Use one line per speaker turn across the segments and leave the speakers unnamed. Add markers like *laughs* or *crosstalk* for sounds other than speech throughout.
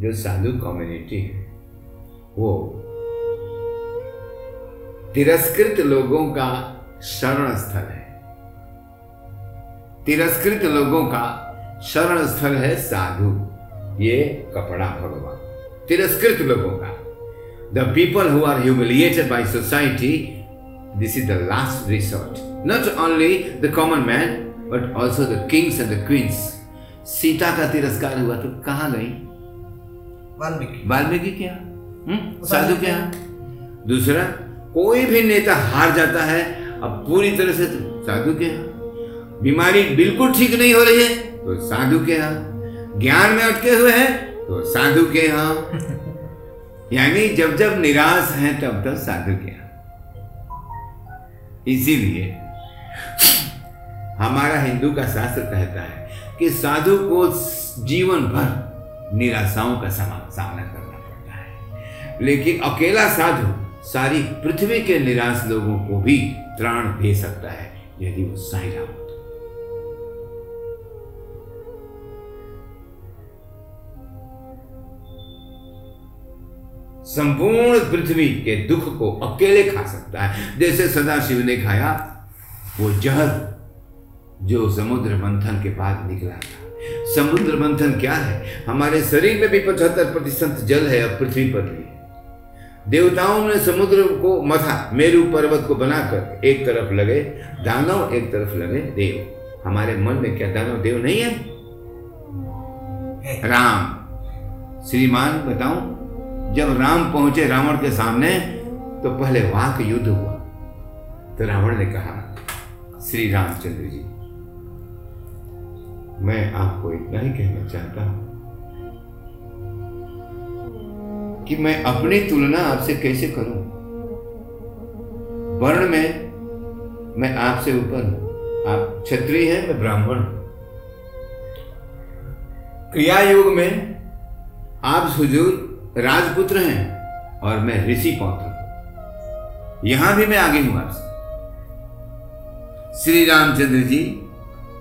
जो साधु कम्युनिटी है, वो तिरस्कृत लोगों का शरण स्थल है। तिरस्कृत लोगों का शरण स्थल है साधु, ये कपड़ा भगवान तिरस्कृत लोगों का। The people who are humiliated by society this is the last resort not only the common man but also the kings and the queens Sita का तिरस्कार हुआ तो कहाँ गई?
वाल्मीकि।
वाल्मीकि क्या हम्म? साधु क्या दूसरा कोई भी नेता हार जाता है अब पूरी तरह से तो साधु के यहाँ। बीमारी बिल्कुल ठीक नहीं हो रही है तो साधु के यहाँ। ज्ञान में अटके हुए हैं तो साधु के यहाँ। *laughs* यानी जब जब निराश हैं तब तब साधु के यहाँ। इसीलिए हमारा हिंदू का शास्त्र कहता है कि साधु को जीवन भर निराशाओं का समा- सामना करना पड़ता है। लेकिन अकेला साधु सारी पृथ्वी के निराश लोगों को भी त्राण दे सकता है, यदि वो साई राम हो तो। संपूर्ण पृथ्वी के दुख को अकेले खा सकता है। जैसे सदाशिव ने खाया, वो जहर जो समुद्र मंथन के बाद निकला था। समुद्र मंथन क्या है? हमारे शरीर में भी पचहत्तर प्रतिशत जल है और पृथ्वी पर भी। देवताओं ने समुद्र को, मथा, मेरू पर्वत को बनाकर एक तरफ़ लगे, दानव एक तरफ़ लगे देव। हमारे मन में क्या दानव देव नहीं है?
है।
राम। श्रीमान, बताऊँ, जब राम पहुँचे रावण के सामने तो पहले वाक युद्ध हुआ। तो रावण ने कहा श्री रामचंद्र जी मैं आपको इतना ही कहना चाहता हूँ कि मैं अपनी तुलना आपसे कैसे करूँ? वर्ण में मैं आपसे ऊपर हूँ। आप क्षत्रिय हैं, मैं ब्राह्मण क्रिया युग में आप हुजूर राजपुत्र हैं और मैं ऋषि पौत्र यहाँ भी मैं आगे हूँ आपसे। श्री रामचंद्र जी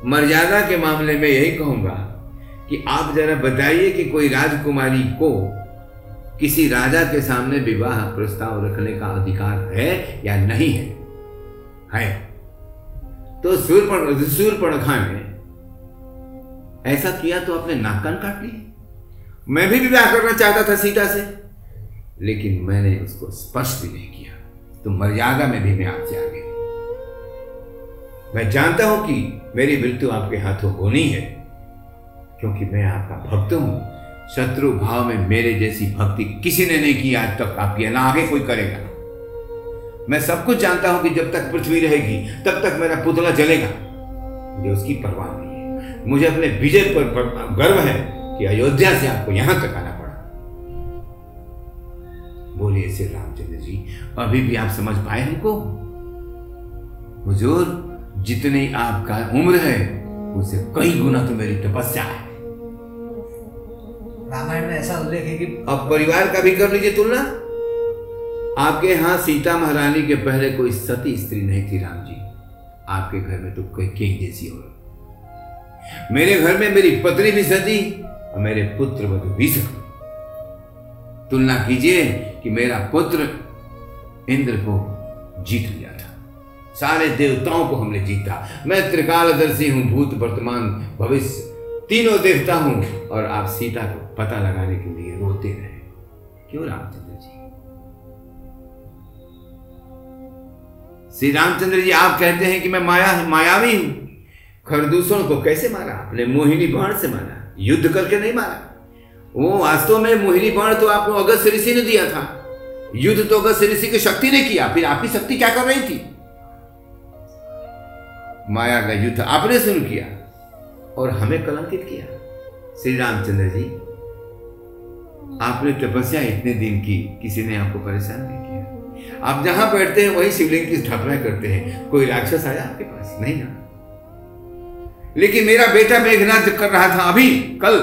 मर्यादा के मामले में यही कहूँगा कि आप जरा बताइए कि कोई राजकुमारी को किसी राजा के सामने विवाह प्रस्ताव रखने का अधिकार है या नहीं है? है। तो सूर्यपण, सूर्यपणखा ने ऐसा किया तो अपने नाक कान काट लिए मैं भी विवाह करना चाहता था सीता से, लेकिन मैंने उसको स्पर्श भी नहीं किया। तो मर्यादा में भी मैं आपसे आगे। मैं जानता हूँ कि मेरी मृत्यु आपके हाथों होनी है क्योंकि मैं आपका भक्त हूँ। शत्रु भाव में मेरे जैसी भक्ति किसी ने नहीं की आज तक आपकी ना आगे कोई करेगा मैं सब कुछ जानता हूँ कि जब तक पृथ्वी रहेगी तब तक मेरा पुतला जलेगा। मुझे उसकी परवाह नहीं है। मुझे अपने विजय पर, पर गर्व है कि अयोध्या से आपको यहाँ तक आना पड़ा। बोलिए श्री रामचंद्र जी अभी भी आप समझ पाए हमको? हुजूर जितनी आपका उम्र है उससे कई गुना तो मेरी तपस्या है।
रामायण में ऐसा उल्लेख है कि
अब परिवार का भी कर लीजिए तुलना। आपके यहाँ सीता महारानी के पहले कोई सती स्त्री नहीं थी राम जी। आपके घर में तो कोई किंग जैसी हो मेरे घर में मेरी पत्नी भी सती और मेरे पुत्र वधु भी सती। तुलना कीजिए कि मेरा पुत्र इंद्र को जीत लिया। सारे देवताओं को हमने जीता। मैं त्रिकालदर्शी हूँ, भूत वर्तमान भविष्य। तीनों देवता हूँ और आप सीता को पता लगाने के लिए रोते रहे। क्यों रामचंद्र जी? श्री रामचंद्र जी, आप कहते हैं कि मैं माया, मायावी हूँ। खरदूषण को कैसे मारा? आपने मोहिनी बाण से मारा। युद्ध करके नहीं मारा। वो वास्तव में मोहिनी बाण तो आपको अगस्त ऋषि ने दिया था। युद्ध तो अगस्त ऋषि की शक्ति ने किया, फिर आपकी शक्ति क्या कर रही थी? माया का युद्ध आपने शुरू किया और हमें कलंकित किया। श्री रामचंद्र जी, आपने तपस्या इतने दिन की, किसी ने आपको परेशान नहीं किया? आप जहाँ बैठते हैं, वही शिवलिंग की स्थापना करते हैं। कोई राक्षस आया आपके पास? नहीं ना। लेकिन मेरा बेटा मेघनाथ कर रहा था अभी, कल।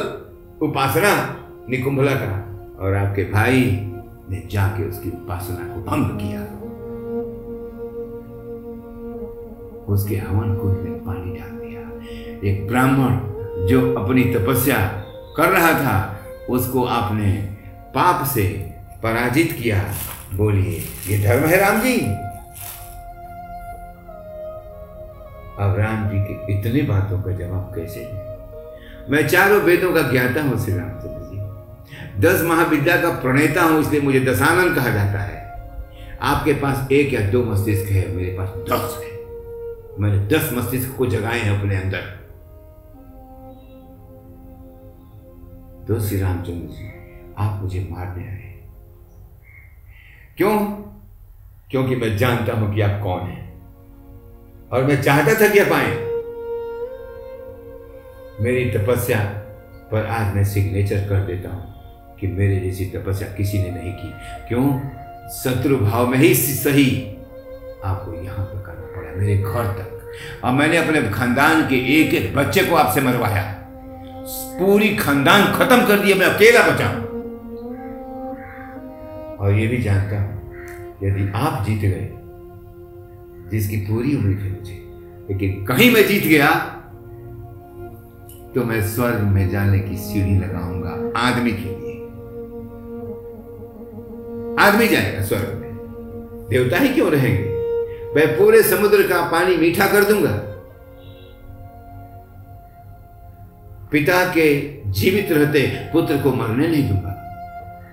उपासना निकुंभला का। और आपके भाई ने जाके उसकी उपासना को भंग किया। उसके हवन कुंड में पानी डाल दिया। एक ब्राह्मण जो अपनी तपस्या कर रहा था, उसको आपने पाप से पराजित किया। बोलिए, ये धर्म है राम जी। अब राम जी के इतने बातों का जवाब कैसे दें? मैं चारों वेदों का ज्ञाता हूँ, श्री रामचंद्र जी। दस महाविद्या का प्रणेता हूँ, इसलिए मुझे दशानन कहा जाता है। आपके पास एक या दो मस्तिष्क है, मेरे पास दस है। मैंने दस मस्तिष्क को जगाए हैं अपने अंदर। तो श्री रामचंद्र जी, आप मुझे मारने आए क्यों? क्योंकि मैं जानता हूँ कि आप कौन हैं। और मैं चाहता था कि आप आए। मेरी तपस्या पर आज मैं सिग्नेचर कर देता हूँ कि मेरे जैसी तपस्या किसी ने नहीं की। क्यों? शत्रु भाव में ही सही। आपको यहाँ पर पड़ा मेरे घर तक। और मैंने अपने खानदान के एक एक बच्चे को आपसे मरवाया। पूरी खानदान खत्म कर दिया मैं अकेला बचा और ये भी जानता हूँ, यदि आप जीत गए, जिसकी पूरी उम्मीद है मुझे, लेकिन कहीं मैं जीत गया तो मैं स्वर्ग में जाने की सीढ़ी लगाऊँगा आदमी के लिए। आदमी जाएगा स्वर्ग में। देवता ही क्यों रहेंगे? मैं पूरे समुद्र का पानी मीठा कर दूँगा। पिता के जीवित रहते पुत्र को मरने नहीं दूँगा।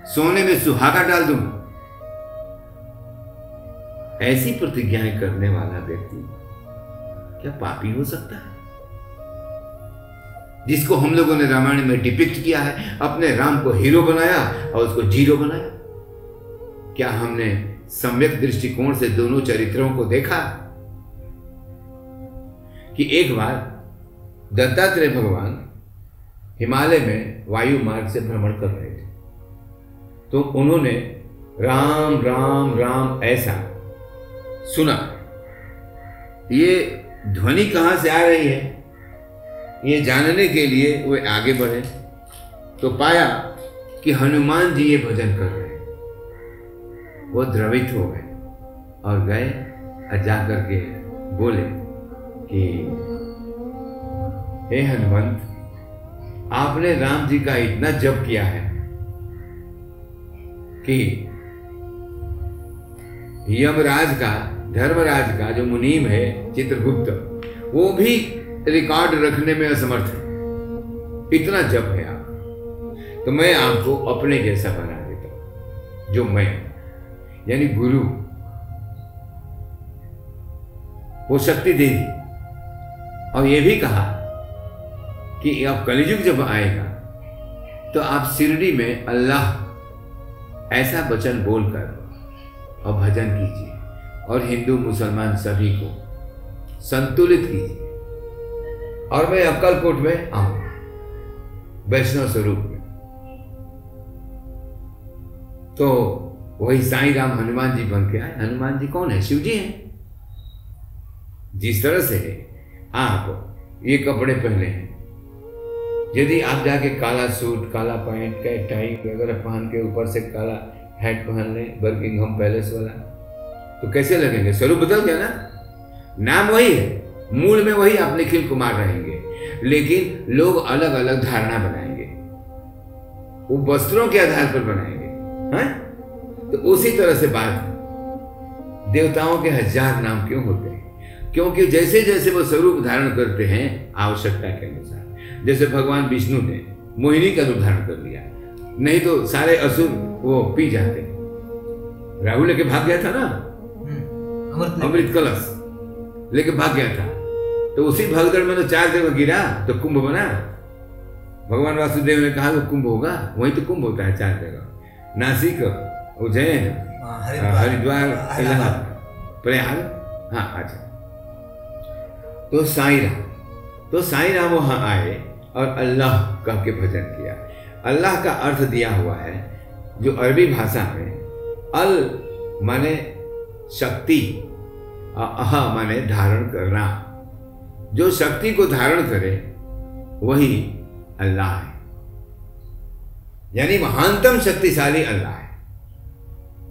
सोने में सुहागा डाल दूँगा। ऐसी प्रतिज्ञाएँ करने वाला व्यक्ति क्या पापी हो सकता है? जिसको हम लोगों ने रामायण में डिपिक्ट किया है, अपने राम को हीरो बनाया और उसको ज़ीरो बनाया। क्या हमने सम्यक दृष्टिकोण से दोनों चरित्रों को देखा कि एक बार दत्तात्रेय भगवान हिमालय में वायु मार्ग से भ्रमण कर रहे थे। तो उन्होंने राम राम राम ऐसा सुना। ये ध्वनि कहाँ से आ रही है? ये जानने के लिए वे आगे बढ़े। तो पाया कि हनुमान जी ये भजन कर रहे हैं। वो द्रवित हो गए और गए और जाकर के बोले कि, हे हनुमंत, आपने राम जी का इतना जप किया है कि यमराज का, धर्मराज का जो मुनीम है, चित्रगुप्त, वो भी रिकॉर्ड रखने में असमर्थ है। इतना जप है आप। तो मैं आपको अपने जैसा बना देता हूँ, जो मैं यानी गुरु, वो शक्ति दे दी। और ये भी कहा कि अब कलिजुग जब आएगा तो आप शिरडी में अल्लाह ऐसा वचन बोलकर और भजन कीजिए और हिंदू, मुसलमान सभी को संतुलित कीजिए। और मैं अक्कलकोट में आऊँगा वैष्णव स्वरूप में। तो वही साईं राम हनुमान जी बन के आए। हनुमान जी कौन है? शिव जी हैं। जिस तरह से आप ये कपड़े पहने हैं, यदि आप जाके काला सूट, काला पैंट का टाई वगैरह पहन के ऊपर से काला हैट पहन लें बर्किंगहम पैलेस वाला तो कैसे लगेंगे? स्वरूप बदल गया ना? नाम वही है। मूल में वही आप निखिल कुमार रहेंगे। लेकिन लोग अलग अलग धारणा बनाएँगे। वो वस्त्रों के आधार पर बनाएँगे। हैं? तो उसी तरह से बात देवताओं के हज़ार नाम क्यों होते हैं? क्योंकि जैसे जैसे वो स्वरूप धारण करते हैं आवश्यकता के अनुसार। जैसे भगवान विष्णु ने मोहिनी का रूप धारण कर लिया। नहीं तो सारे असुर वो पी जाते। राहुल लेके भाग गया था ना?
हम्म,
अमृत कलश। लेके भाग गया था। तो उसी भगदड़ में तो चार जगह गिरा तो कुंभ बना। भगवान वासुदेव ने कहा वो कुंभ होगा? वहीं तो कुंभ होता है चार जगह। नासिक उज्जैन
हाँ,
हरिद्वार।
इलाहाबाद।
इलाहाबाद। प्रयाग। हाँ अच्छा तो साई राम तो साई राम वहाँ आए और अल्लाह कह के भजन किया। अल्लाह का अर्थ दिया हुआ है जो अरबी भाषा में अल माने शक्ति और अह माने धारण करना। जो शक्ति को धारण करे वही अल्लाह है। यानी महानतम शक्तिशाली अल्लाह है।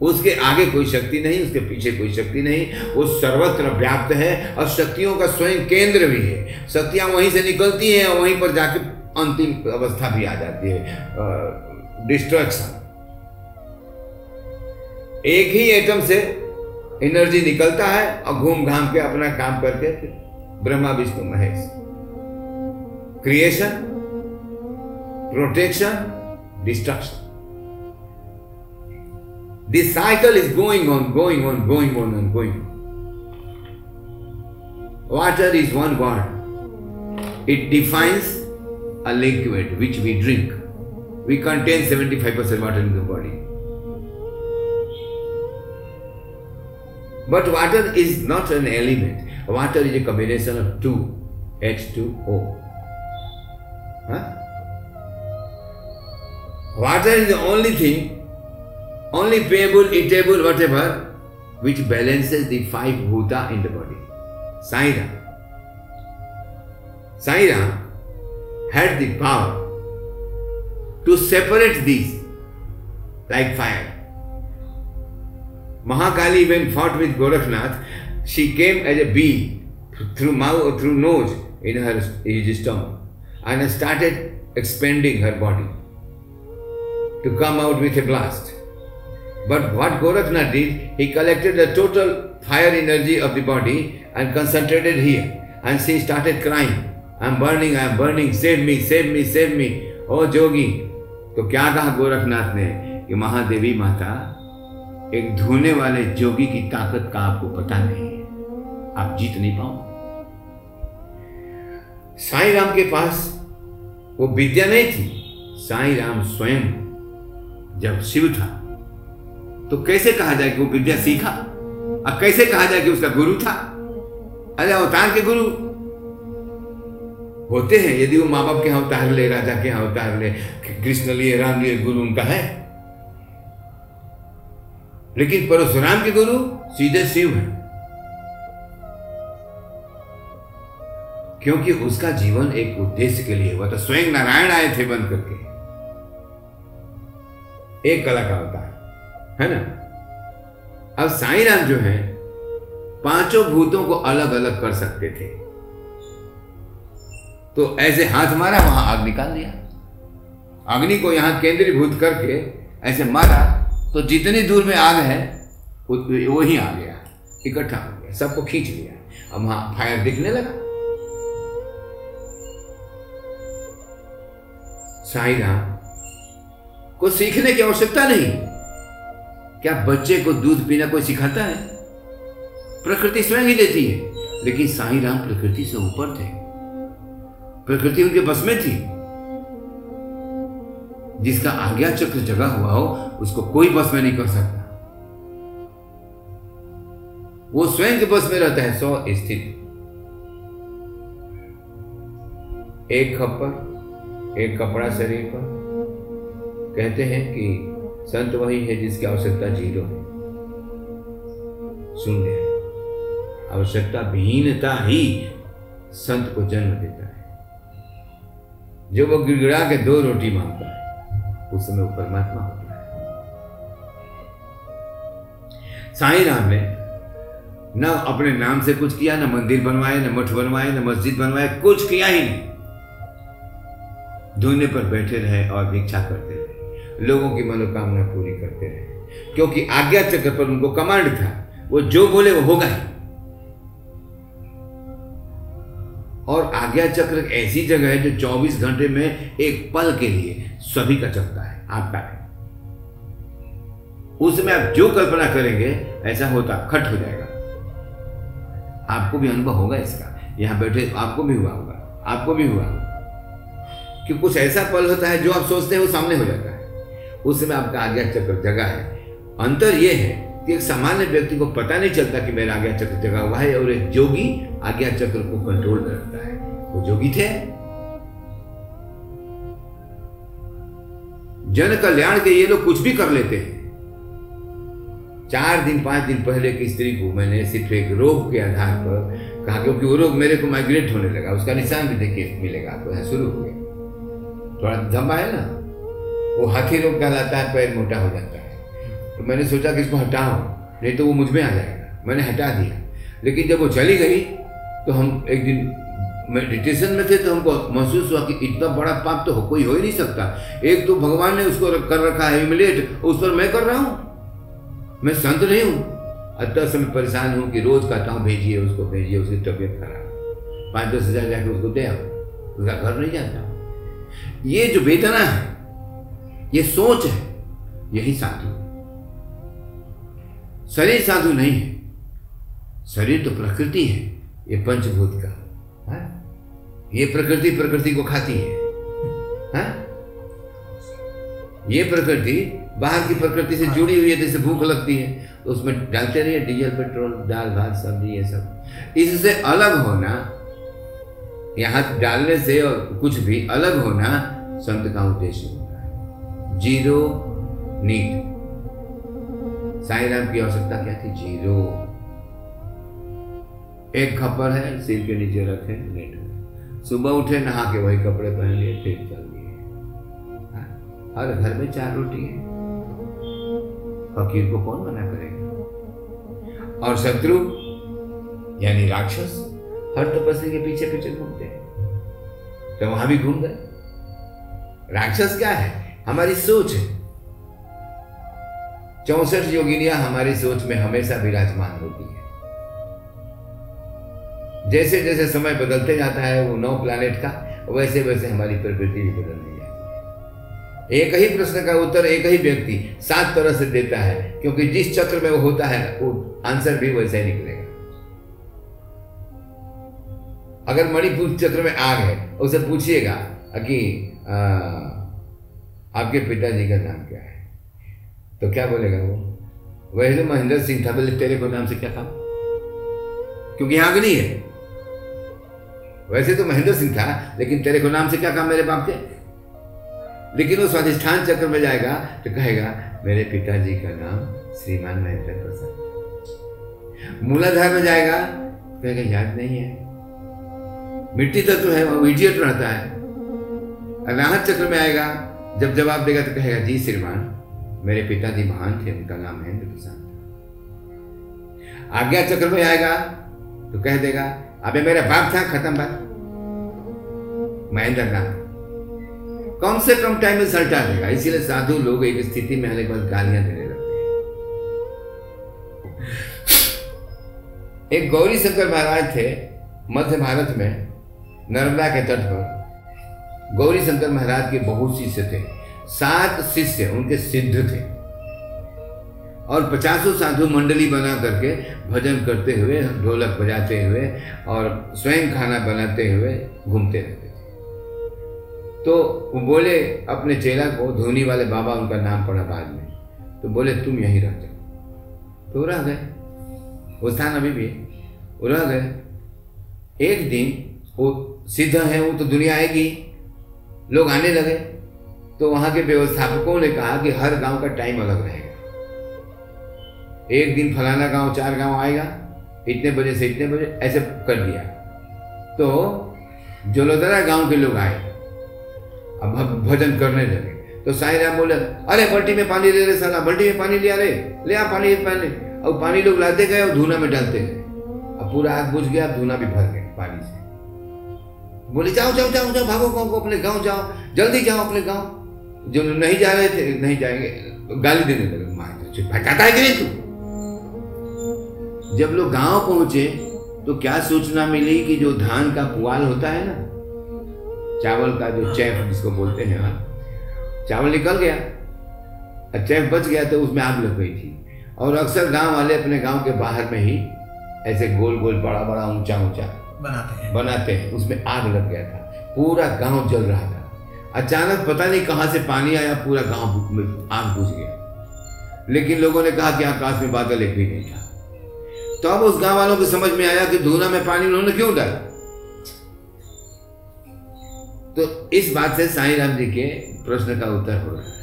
उसके आगे कोई शक्ति नहीं, उसके पीछे कोई शक्ति नहीं। वो सर्वत्र व्याप्त है और शक्तियों का स्वयं केंद्र भी है। शक्तियाँ वहीं से निकलती हैं और वहीं पर जाके अंतिम अवस्था भी आ जाती है डिस्ट्रक्शन एक ही एटम से एनर्जी निकलता है और घूम घाम के अपना काम करके Brahma, Vishnu, Mahesh. Creation protection destruction This cycle is going on, going on, going on, and going on. Water is one word. It defines a liquid which we drink. We contain 75% water in the body. But water is not an element. Water is a combination of two H2O. Huh? Water is the only thing only payable, eatable, whatever, which balances the five bhuta in the body. Saira. Saira had the power to separate these like fire. Mahakali, when fought with Gorakhnath, she came as a bee through mouth, through nose in her his stomach and started expanding her body to come out with a blast. But what Gorakhnath did, he collected the total fire energy of the body and concentrated here. And she started crying, I'm burning, I'm burning, save me, save me, save me. ओ जोगी तो क्या कहा गोरखनाथ ने कि महादेवी माता एक धोने वाले जोगी की ताकत का आपको पता नहीं है आप जीत नहीं पाओ साईं राम के पास वो विद्या नहीं थी साईं राम स्वयं जब शिव था तो कैसे कहा जाए कि वो विद्या सीखा? अब कैसे कहा जाए कि उसका गुरु था? अरे अवतार के गुरु। होते हैं, यदि वो माँ बाप के यहाँ अवतार ले, राजा के यहाँ उतार ले कृष्ण लिए, राम लिए, गुरु उनका है। लेकिन परशुराम के गुरु सीधे शिव है। क्योंकि उसका जीवन एक उद्देश्य के लिए हुआ था। स्वयं नारायण आए थे बंद करके। एक कला का होता है ना? अब साई राम जो है, पाँचों भूतों को अलग अलग कर सकते थे। तो ऐसे हाथ मारा, वहाँ आग निकाल दिया। अग्नि को यहाँ केंद्रीभूत करके ऐसे मारा तो जितनी दूर में आग है वो ही आ गया, इकट्ठा हो गया, सबको खींच लिया। अब वहाँ फायर दिखने लगा। साई राम को सीखने की आवश्यकता नहीं। क्या बच्चे को दूध पीना कोई सिखाता है? प्रकृति स्वयं ही देती है, लेकिन साई राम प्रकृति से ऊपर थे। प्रकृति उनके बस में थी। जिसका आज्ञा चक्र जगा हुआ हो, उसको कोई बस में नहीं कर सकता। वो स्वयं के बस में रहता है, सौ स्थित। एक खप्पर एक कपड़ा शरीर पर। कहते हैं कि संत वही है जिसकी आवश्यकता ज़ीरो है। शून्य है। आवश्यकता विहीनता ही संत को जन्म देता है। जो वो गिड़गिड़ा के दो रोटी माँगता है, उस समय वो परमात्मा होता है। साई राम ने न अपने नाम से कुछ किया, न मंदिर बनवाए, न मठ बनवाए, न मस्जिद बनवाए, कुछ किया ही नहीं। धोने पर बैठे रहे और भिक्षा करते रहे। लोगों की मनोकामना पूरी करते रहे। क्योंकि आज्ञा चक्र पर उनको कमांड था, वो जो बोले वो होगा ही। और आज्ञा चक्र ऐसी जगह है जो 24 घंटे में एक पल के लिए सभी का चलता है आपका है उसमें आप जो कल्पना करेंगे, ऐसा होता, खट हो जाएगा। आपको भी अनुभव होगा इसका। यहाँ बैठे आपको भी हुआ होगा, आपको भी हुआ होगा। कि कुछ ऐसा पल होता है जो आप सोचते हैं वो सामने हो जाता है। उस समय आपका आज्ञा चक्र जगा है। अंतर यह है कि एक सामान्य व्यक्ति को पता नहीं चलता कि मेरा आज्ञा चक्र जगा हुआ है और एक जोगी आज्ञा चक्र को कंट्रोल में रखता है। वो जोगी थे। जन कल्याण के ये लोग कुछ भी कर लेते हैं। चार दिन, पाँच दिन पहले की स्त्री को मैंने सिर्फ़ एक रोग के आधार पर कहा, क्योंकि वो रोग मेरे को माइग्रेट होने लगा। उसका निशान भी देखिए, मिलेगा। आपको यहाँ शुरू हो गया। थोड़ा धम्बा है ना? वो हाथी रोग कहलाता है? पैर मोटा हो जाता है। तो मैंने सोचा कि इसको हटाओ नहीं तो वो मुझमें आ जाएगा। मैंने हटा दिया। लेकिन जब वो चली गई तो हम एक दिन मेडिटेशन में थे तो हमको महसूस हुआ कि इतना बड़ा पाप तो कोई हो ही नहीं सकता। एक तो भगवान ने उसको कर रखा है ह्यूमिलेट उस पर मैं कर रहा हूँ। मैं संत नहीं हूँ। अतः से मैं परेशान हूँ कि रोज कहता हूँ, भेजिए उसको, भेजिए, उसकी तबीयत खराब पाँच दस हज़ार जाके उसको दे आओ। उसका घर नहीं जाता। ये जो वेदना है ये सोच है यही साधु। शरीर साधु नहीं है शरीर तो प्रकृति है ये पंचभूत का। है? ये प्रकृति प्रकृति को खाती है, है? ये प्रकृति बाहर की प्रकृति से जुड़ी हुई है जैसे भूख लगती है तो उसमें डालते रहिए डीजल पेट्रोल दाल भात सब्ज़ी ये सब। इससे अलग होना यहाँ डालने से और कुछ भी अलग होना संत का उद्देश्य होता है। ज़ीरो नीट साई राम की आवश्यकता क्या थी? ज़ीरो। एक खपर है सिर के नीचे रखे लेट गए सुबह उठे नहा के वही कपड़े पहन लिए फिर चल दिए। हाँ, हर घर में चार रोटी है। फकीर को कौन मना करेगा? और शत्रु यानी राक्षस हर तपस्वी के पीछे पीछे घूमते हैं। तो वहाँ भी घूम गए। राक्षस क्या है? हमारी सोच है। चौसठ योगिनियाँ हमारी सोच में हमेशा विराजमान होती है। जैसे जैसे समय बदलते जाता है वो नौ प्लैनेट का वैसे वैसे हमारी प्रकृति भी बदलती जाती है। एक ही प्रश्न का उत्तर एक ही व्यक्ति सात तरह से देता है क्योंकि जिस चक्र में वो होता है वो आंसर भी वैसे ही निकलेगा। अगर मणिपुर चक्र में आग है उसे पूछिएगा कि आ, आपके पिताजी का नाम क्या है? तो क्या बोलेगा वो? वैसे तो महेंद्र सिंह था, बोले, तेरे को नाम से क्या था क्योंकि आग नहीं है। वैसे तो महेंद्र सिंह था, लेकिन तेरे को नाम से क्या काम मेरे बाप के? लेकिन वो स्वाधिष्ठान चक्र में जाएगा तो कहेगा, मेरे पिताजी का नाम श्रीमान महेंद्र प्रसाद मूलाधार में जाएगा कहेगा, याद नहीं है। मिट्टी तत्व तो है, वो इडियट रहता है। अनाहत चक्र में आएगा जब जवाब देगा तो कहेगा, जी, श्रीमान, मेरे पिताजी महान थे, उनका नाम महेंद्र प्रसाद था। आज्ञा चक्र में आएगा तो कह देगा, अबे मेरा बाप था, खत्म बात। महेंद्र नाथ कम से कम टाइम में सल्टा देगा, इसीलिए साधु लोग एक स्थिति में आने के गालियाँ देने लगते एक गौरी शंकर महाराज थे, मध्य भारत में, नर्मदा के तट पर। गौरी शंकर महाराज के बहुत शिष्य थे। सात शिष्य उनके सिद्ध थे। और पचासों साधु मंडली बना करके भजन करते हुए, ढोलक बजाते हुए और स्वयं खाना बनाते हुए घूमते रहते थे। तो वो बोले, अपने चेला को, धोनी वाले बाबा उनका नाम पड़ा बाद में। तो बोले, तुम यहीं रह जाओ तो रह गए। वो स्थान अभी भी वो रह गए। एक दिन वो सिद्ध है, वो तो दुनिया आएगी। लोग आने लगे। तो वहाँ के व्यवस्थापकों ने कहा कि हर गाँव का टाइम अलग रहेगा। एक दिन फलाना गाँव, चार गाँव आएगा, इतने बजे से इतने बजे, ऐसे कर दिया। तो जोलोदरा गाँव के लोग आए। अब भजन करने लगे। तो साई राम बोले, अरे, बल्टी में पानी ले रहे साला, बल्टी में पानी लिया रे। ले आ पानी पानी। अब पानी लोग लाते गए और धूना में डालते गए। अब पूरा आग बुझ गया, धूना भी भर गया पानी से। बोले, जाओ जाओ जाओ जाओ, भागो को अपने गाँव जाओ, जल्दी जाओ अपने गाँव। जो नहीं जा रहे थे, नहीं जाएँगे, गाली देने लगे मार भटकाता है कि नहीं तू? जब लोग गाँव पहुँचे तो क्या सूचना मिली कि जो धान का पुआल होता है ना, चावल का जो चैफ जिसको बोलते हैं हाँ चावल निकल गया, और चैफ बच गया तो उसमें आग लग गई थी। और अक्सर गाँव वाले अपने गाँव के बाहर में ही ऐसे गोल गोल बड़ा बड़ा ऊँचा ऊँचा
बनाते हैं।
बनाते हैं। उसमें आग लग गया था। पूरा गाँव जल रहा था। अचानक पता नहीं कहाँ से पानी आया, पूरा गाँव में आग बुझ गया। लेकिन लोगों ने कहा कि आकाश में बादल एक भी नहीं था। तो अब उस गाँव वालों को समझ में आया कि धूना में पानी उन्होंने क्यों डाला? तो इस बात से साई राम जी के प्रश्न का उत्तर हो रहा है।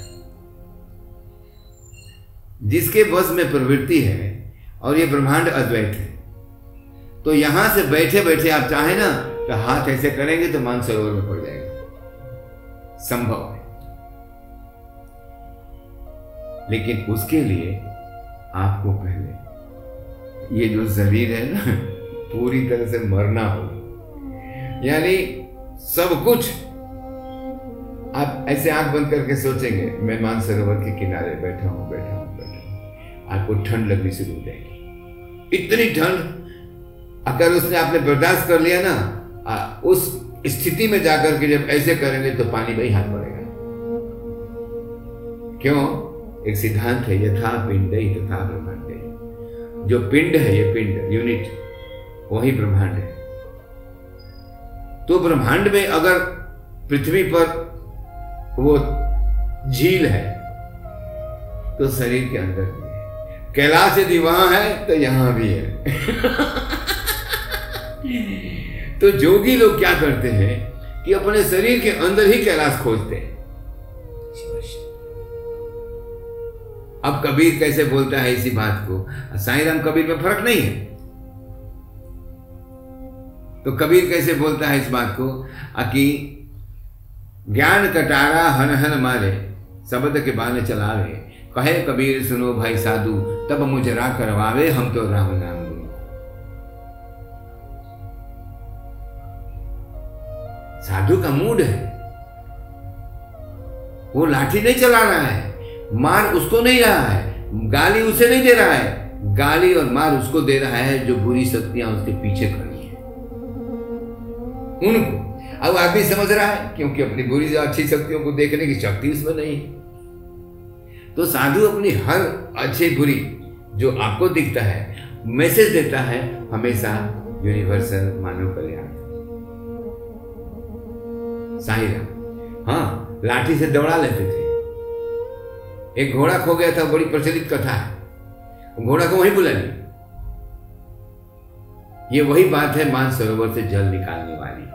जिसके बस में प्रवृत्ति है और ये ब्रह्मांड अद्वैत है। तो यहाँ से बैठे बैठे आप चाहे ना तो हाथ ऐसे करेंगे तो मानसरोवर में पड़ जाएगा। संभव है। लेकिन उसके लिए आपको पहले ये जो शरीर है ना, पूरी तरह से मरना होगा। यानी सब कुछ आप ऐसे आँख बंद करके सोचेंगे, मैं मानसरोवर के किनारे बैठा हूँ बैठा हूँ बैठा हूँ। आपको ठंड लगनी शुरू हो जाएगी। इतनी ठंड अगर उसने आपने बर्दाश्त कर लिया ना आ, उस स्थिति में जाकर के जब ऐसे करेंगे तो पानी में ही हाथ पड़ेगा क्यों? एक सिद्धांत है यथा पिंड ही तथा ब्रह्मांड जो पिंड है ये पिंड यूनिट वही ब्रह्मांड है। तो ब्रह्मांड में अगर पृथ्वी पर वो झील है तो शरीर के अंदर कैलाश यदि वहाँ है तो यहाँ भी है। *laughs* तो जोगी लोग क्या करते हैं कि अपने शरीर के अंदर ही कैलाश खोजते हैं। अब कबीर कैसे बोलता है इसी बात को? साई राम कबीर में फ़र्क नहीं है। तो कबीर कैसे बोलता है इस बात को? कि ज्ञान कटारा हन हन मारे, शब्द के बाने चलावे कहे कबीर, सुनो भाई साधु, तब मुझे रा करवावे हम तो राम नाम। साधु का मूड है। वो लाठी नहीं चला रहा है। मार उसको नहीं रहा है। गाली उसे नहीं दे रहा है। गाली और मार उसको दे रहा है जो बुरी शक्तियाँ उसके पीछे खड़ी है। उनको। अब आदमी समझ रहा है, क्योंकि अपनी बुरी अच्छी शक्तियों को देखने की शक्ति उसमें नहीं है। तो साधु अपनी हर अच्छी बुरी जो आपको दिखता है मैसेज देता है, हमेशा यूनिवर्सल मानव कल्याण। साई राम हाँ लाठी से दौड़ा लेते थे। एक घोड़ा खो गया था, बड़ी प्रचलित कथा है। घोड़ा को वहीं बुला लिया। ये वही बात है मान सरोवर से जल निकालने वाली।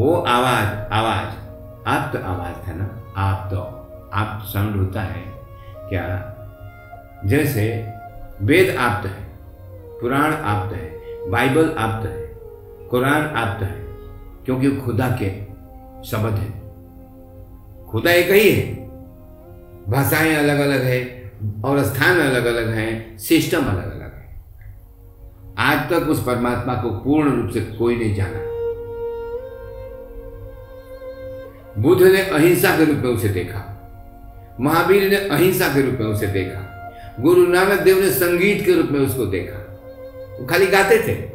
वो आवाज़ आवाज़, आप तो आवाज़ था ना? आप तो आप साउंड होता है क्या? जैसे वेद आप्त है, पुराण आप्त है, बाइबल आप्त है। कुरान आप्त है, क्योंकि खुदा के शब्द है। खुदा एक ही है। भाषाएँ अलग अलग है और स्थान अलग अलग हैं, सिस्टम अलग अलग है। आज तक उस परमात्मा को पूर्ण रूप से कोई नहीं जाना। बुद्ध ने अहिंसा के रूप में उसे देखा। महावीर ने अहिंसा के रूप में उसे देखा। गुरु नानक देव ने संगीत के रूप में उसको देखा। वो खाली गाते थे।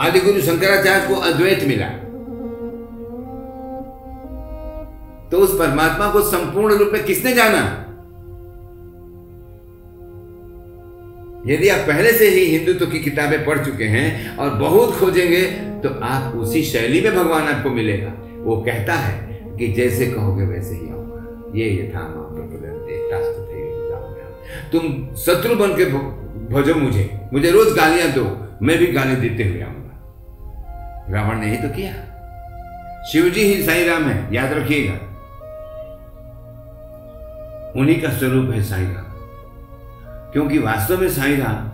आदि गुरु शंकराचार्य को अद्वैत मिला। तो उस परमात्मा को संपूर्ण रूप में किसने जाना? यदि आप पहले से ही हिंदुत्व की किताबें पढ़ चुके हैं और बहुत खोजेंगे तो आप उसी शैली में भगवान आपको मिलेगा। वो कहता है कि जैसे कहोगे वैसे ही आऊँगा। ये यथा तुम शत्रु बन के भजो मुझे। मुझे रोज गालियाँ दो। मैं भी गाली देते हुए आऊँगा। रावण ने ही तो किया। शिवजी ही साई राम है, याद रखिएगा। उन्हीं का स्वरूप है साई राम। क्योंकि वास्तव में साई राम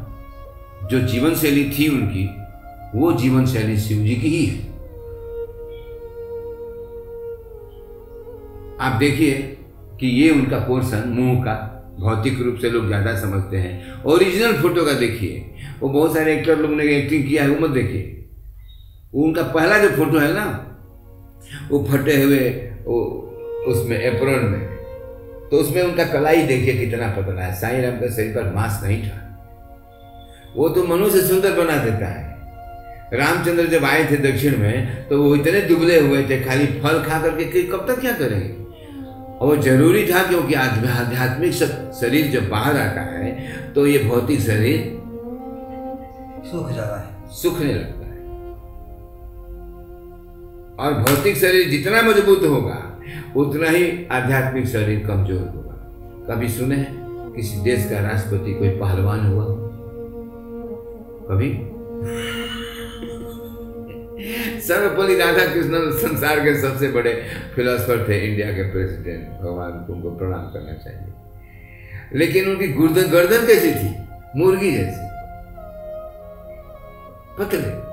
जो जीवन शैली थी उनकी, वो जीवन शैली शिव जी की ही है। आप देखिए कि ये उनका पोर्शन, मुँह का, भौतिक रूप से लोग ज़्यादा समझते हैं। ओरिजिनल फ़ोटो का देखिए। वो बहुत सारे एक्टर लोग ने एक्टिंग किया है, वो मत देखिए। उनका पहला जो फ़ोटो है ना वो फटे हुए वो उसमें एप्रोन में। तो उसमें उनका कलाई देखिए कितना पतला है। साई राम का शरीर पर मांस नहीं था। वो तो मनुष्य सुंदर बना देता है। रामचंद्र जब आए थे दक्षिण में तो वो इतने दुबले हुए थे खाली फल खा करके कब तक क्या करेंगे? और वो ज़रूरी था क्योंकि आध्यात्मिक शरीर जब बाहर आता है तो ये भौतिक शरीर
सुख जाता है।
सुखने लगता है और भौतिक शरीर जितना मज़बूत होगा, उतना ही आध्यात्मिक शरीर कमज़ोर होगा। कभी सुने किसी देश का राष्ट्रपति कोई पहलवान हुआ? कभी? सर्वपल्ली राधा कृष्णन संसार के सबसे बड़े फिलोसफर थे इंडिया के प्रेसिडेंट भगवान को उनको प्रणाम करना चाहिए। लेकिन उनकी गर्दन गर्दन कैसी थी, मुर्गी जैसी। पतले।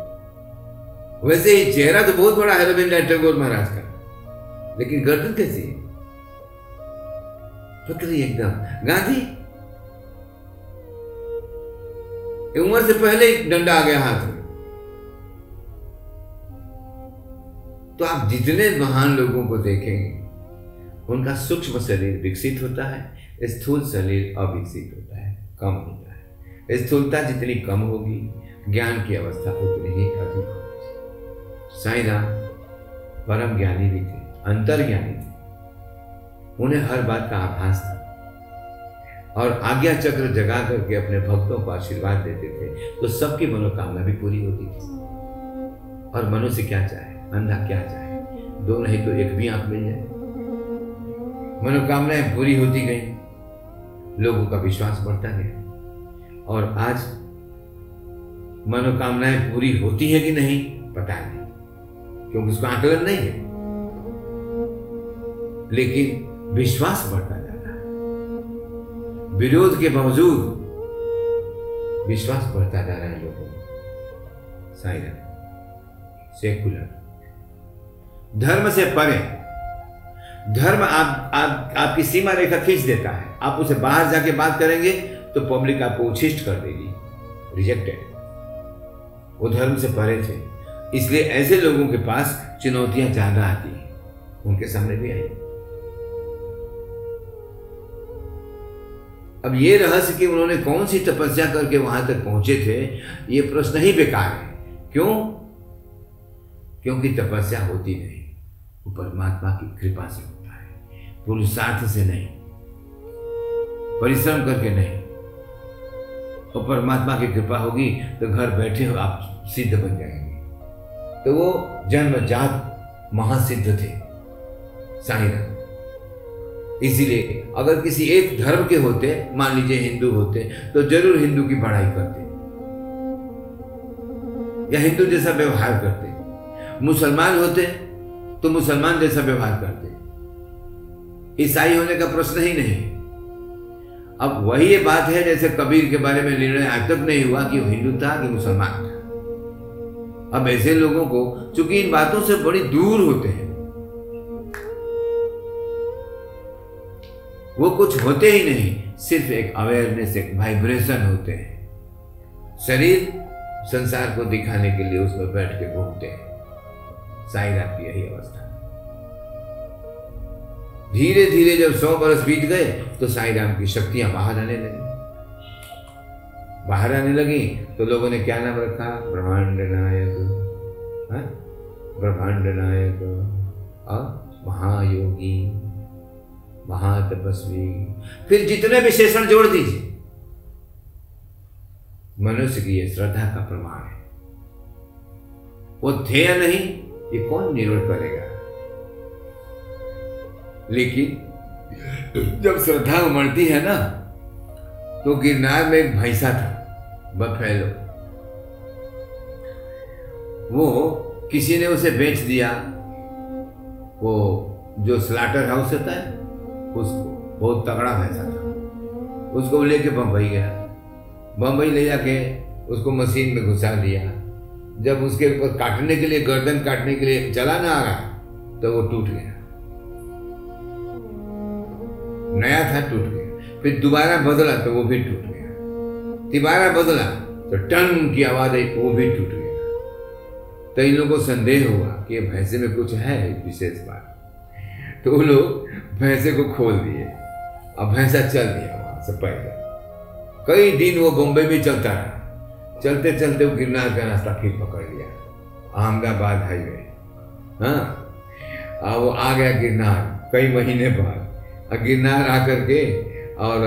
वैसे चेहरा तो बहुत बड़ा है रविंद्र टैगोर महाराज का। लेकिन गर्दन कैसी है? पतली एकदम। गांधी? उम्र से पहले ही डंडा आ गया हाथ में। तो आप जितने महान लोगों को देखेंगे, उनका सूक्ष्म शरीर विकसित होता है, स्थूल शरीर अविकसित होता है, कम होता है। स्थूलता जितनी कम होगी, ज्ञान की अवस्था उतनी ही अधिक होगी। साई राम परम ज्ञानी भी थे अंतर ज्ञानी थे। उन्हें हर बात का आभास था। और आज्ञा चक्र जगा करके अपने भक्तों को आशीर्वाद देते थे तो सबकी मनोकामना भी पूरी होती थी। और मनुष्य क्या चाहे, अंधा क्या चाहे दो नहीं तो एक भी आँख मिल जाए। मनोकामनाएँ पूरी होती गई, लोगों का विश्वास बढ़ता गया। और आज मनोकामनाएँ पूरी होती है कि नहीं, पता नहीं। क्योंकि उसका आकलन नहीं है। लेकिन विश्वास बढ़ता जा रहा है। विरोध के बावजूद विश्वास बढ़ता जा रहा है लोगों में। Silent secular. धर्म से परे। धर्म आप, आप आपकी सीमा रेखा खींच देता है। आप उसे बाहर जाके बात करेंगे तो पब्लिक आपको उच्छिष्ट कर देगी। रिजेक्टेड वो धर्म से परे थे। इसलिए ऐसे लोगों के पास चुनौतियाँ ज़्यादा आती हैं। उनके सामने भी आई अब ये रहस्य कि उन्होंने कौन सी तपस्या करके वहाँ तक पहुँचे थे, ये प्रश्न ही बेकार है। क्यों? क्योंकि तपस्या होती नहीं। वो परमात्मा की कृपा से होता है। पुरुषार्थ से नहीं। परिश्रम करके नहीं। और परमात्मा की कृपा होगी तो घर बैठे हो आप सिद्ध बन जाएँगे। तो वो जन्मजात महासिद्ध थे साईराम इसीलिए अगर किसी एक धर्म के होते, मान लीजिए हिंदू होते तो ज़रूर हिंदू की पढ़ाई करते। या हिंदू जैसा व्यवहार करते। मुसलमान होते तो मुसलमान जैसा व्यवहार करते। ईसाई होने का प्रश्न ही नहीं। अब वही ये बात है, जैसे कबीर के बारे में निर्णय आज तक नहीं हुआ कि वो हिंदू था कि मुसलमान था। अब ऐसे लोगों को, चूँकि इन बातों से बड़ी दूर होते हैं, वो कुछ होते ही नहीं, सिर्फ़ एक अवेयरनेस एक वाइब्रेशन होते हैं। शरीर संसार को दिखाने के लिए उसमें बैठ के घूमते हैं। साईनाथ की यही अवस्था। धीरे धीरे जब सौ बरस बीत गए तो साई राम की शक्तियाँ बाहर आने लगी। बाहर आने लगी तो लोगों ने क्या नाम रखा? ब्रह्मांड नायक। हाँ? ब्रह्मांड नायक। और महायोगी, महातपस्वी। फिर जितने विशेषण जोड़ दीजिए। मनुष्य की यह श्रद्धा का प्रमाण है। वो थे या नहीं, ये कौन निर्भर करेगा? लेकिन जब श्रद्धा उमड़ती है ना तो गिरनार में एक भैंसा था बफेलो वो किसी ने उसे बेच दिया, वो जो स्लाटर हाउस होता है, उसको, बहुत तगड़ा भैंसा था। उसको लेके बम्बई गया। बम्बई ले जाके उसको मशीन में घुसा दिया जब उसके ऊपर काटने के लिए, गर्दन काटने के लिए चला ना आ रहा तो वो टूट गया। नया था, टूट फिर दोबारा बदला तो वो भी टूट गया। तिबारा बदला तो टन की आवाज़ आई, वो भी टूट गया। तो इन लोगों को संदेह हुआ कि भैंसे में कुछ है विशेष बात। तो वो लोग भैंसे को खोल दिए। अब भैंसा चल दिया वहाँ से पहले। कई दिन वो बॉम्बे में चलता रहा। चलते चलते वो गिरनार का रास्ता फिर पकड़ लिया। अहमदाबाद हाईवे। हाँ अब वो आ गया गिरनार, कई महीने बाद। गिरनार आकर के और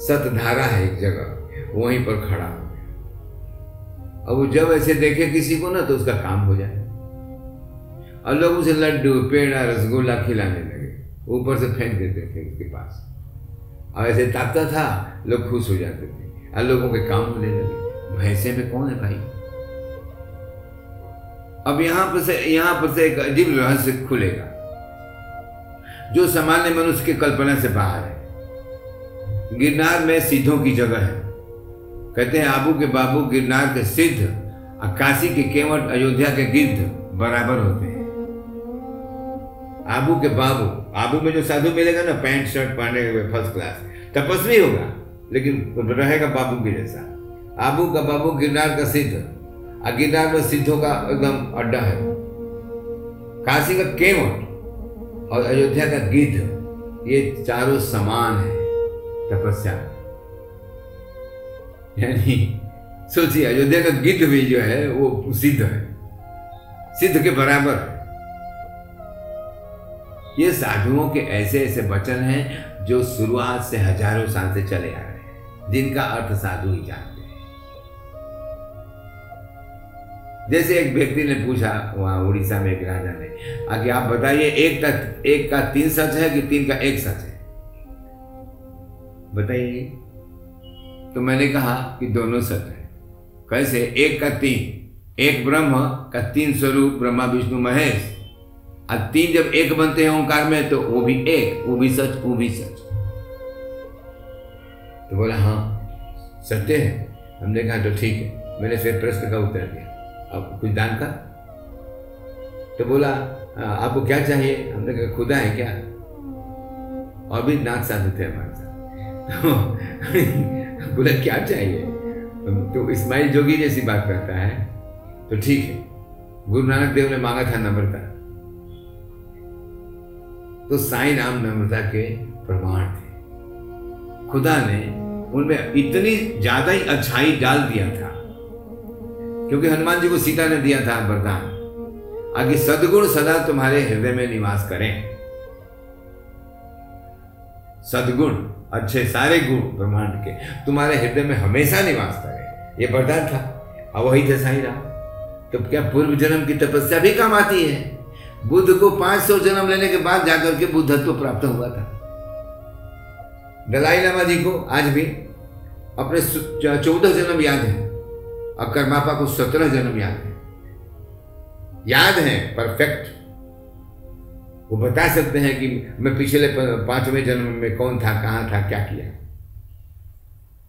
सतधारा है एक जगह, वहीं पर खड़ा हो गया। अब वो जब ऐसे देखे किसी को ना तो उसका काम हो जाए। और लोग उसे लड्डू, पेड़ा, रसगुल्ला खिलाने लगे। ऊपर से फेंक देते थे उसके पास। और ऐसे ताकता था, लोग खुश हो जाते थे। और लोगों के काम होने लगे। भैंसे में कौन है भाई? अब यहाँ पर से, यहाँ पर से एक अजीब रहस्य खुलेगा। जो सामान्य मनुष्य की कल्पना से बाहर है। गिरनार में सिद्धों की जगह है। कहते हैं, आबू के बाबू गिरनार के सिद्ध और काशी के केवट, अयोध्या के गिद्ध बराबर होते हैं। आबू के बाबू, आबू में जो साधु मिलेगा ना, पैंट, शर्ट पहने हुए फ़र्स्ट क्लास तपस्वी होगा, लेकिन रहेगा बाबू के जैसा। आबू का बाबू गिरनार का सिद्ध, और गिरनार में सिद्धों का एकदम अड्डा है। काशी का केवट और अयोध्या का गिद्ध, ये चारों समान है। तपस्या। यानी सोचिए अयोध्या का गिद्ध भी जो है, वो सिद्ध है। सिद्ध के बराबर है। ये साधुओं के ऐसे ऐसे वचन हैं जो शुरुआत से हज़ारों साल से चले आ रहे हैं, जिनका अर्थ साधु ही जानते हैं। जैसे एक व्यक्ति ने पूछा, वहाँ उड़ीसा में एक राजा ने, आगे आप बताइए, एक का एक का तीन सच है कि तीन का एक सच है? बताइए। तो मैंने कहा कि दोनों सच है। कैसे? एक का तीन। एक ब्रह्म का तीन स्वरूप, ब्रह्मा, विष्णु, महेश। और तीन जब एक बनते हैं ओंकार में तो वो भी एक, वो भी सच, वो भी सच। तो बोला हाँ सत्य है। हमने कहा तो ठीक है। मैंने फिर प्रश्न का उत्तर दिया। अब कुछ दान का? तो बोला आपको क्या चाहिए? हमने कहा, खुदा है क्या? और भी नाथ साधु थे हमारे साथ। *laughs* बोला, क्या चाहिए? तो इस्माइल जोगी जैसी बात करता है। तो ठीक है, गुरु नानक देव ने मांगा था नम्रता। तो साई नाम नम्रता के प्रमाण थे। खुदा ने उनमें इतनी ज़्यादा ही अच्छाई डाल दिया था, क्योंकि हनुमान जी को सीता ने दिया था वरदान। आगे सदगुण सदा तुम्हारे हृदय में निवास करें। सदगुण अच्छे सारे गुण ब्रह्मांड के। तुम्हारे हृदय में हमेशा निवास करें ये वरदान था। और वही थे साई राम तो क्या पूर्व जन्म की तपस्या भी काम आती है? बुद्ध को 500 जन्म लेने के बाद जाकर के बुद्धत्व प्राप्त हुआ था। दलाई लामा जी को आज भी अपने चौदह जन्म याद है और कर्मापा को सत्रह जन्म याद है। याद है परफेक्ट वो बता सकते हैं कि मैं पिछले पाँचवें जन्म में कौन था, कहाँ था, क्या किया?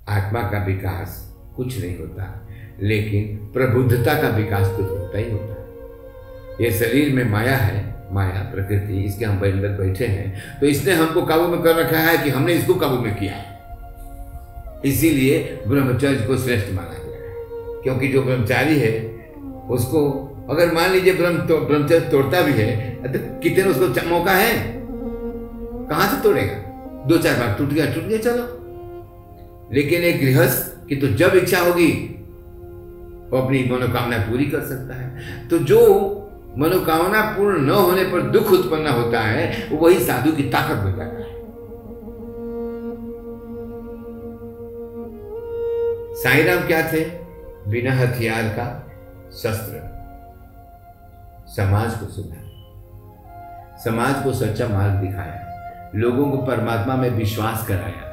आत्मा का विकास कुछ नहीं होता, लेकिन प्रबुद्धता का विकास तो होता ही होता। है ये शरीर में माया है, माया प्रकृति, इसके हम अंदर बैठे हैं तो इसने हमको काबू में कर रखा है कि हमने इसको काबू में किया। इसीलिए ब्रह्मचर्य को श्रेष्ठ माना गया है, क्योंकि जो ब्रह्मचारी है, उसको अगर मान लीजिए ब्रह्म तो ब्रह्मचर्य तोड़ता भी है तो कितने उसको मौका है? कहाँ से तोड़ेगा? दो चार बार टूट गया टूट गया, चलो। लेकिन एक गृहस्थ की तो जब इच्छा होगी, वो अपनी मनोकामना पूरी कर सकता है। तो जो मनोकामना पूर्ण न होने पर दुख उत्पन्न होता है वही साधु की ताकत बताता है। साईराम क्या थे? बिना हथियार का शस्त्र। समाज को सुधारा समाज को सच्चा मार्ग दिखाया। लोगों को परमात्मा में विश्वास कराया।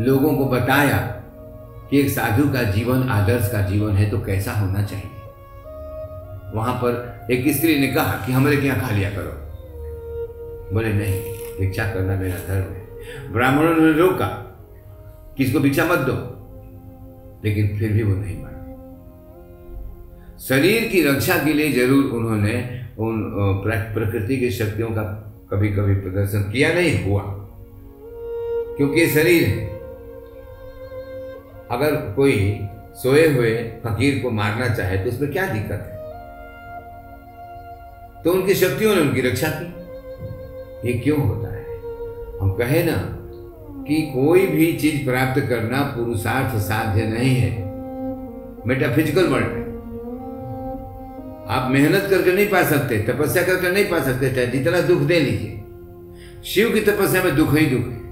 लोगों को बताया कि एक साधु का जीवन, आदर्श का जीवन है तो कैसा होना चाहिए। वहाँ पर एक स्त्री ने कहा कि हमारे क्या खा लिया करो। बोले, नहीं, भिक्षा करना मेरा धर्म है। ब्राह्मणों ने रोका कि इसको भिक्षा मत दो। लेकिन फिर भी वो नहीं शरीर की रक्षा के लिए ज़रूर उन्होंने उन प्रकृति की शक्तियों का कभी कभी प्रदर्शन किया नहीं हुआ। क्योंकि शरीर है। अगर कोई सोए हुए फकीर को मारना चाहे तो उसमें क्या दिक्कत है? तो उनकी शक्तियों ने उनकी रक्षा की। ये क्यों होता है? हम कहे ना कि कोई भी चीज़ प्राप्त करना पुरुषार्थ साध्य नहीं है। मेटाफिजिकल वर्ल्ड में। आप मेहनत करके नहीं पा सकते, तपस्या करके नहीं पा सकते, चाहे जितना दुख दे लीजिए। शिव की तपस्या में दुख ही दुख है।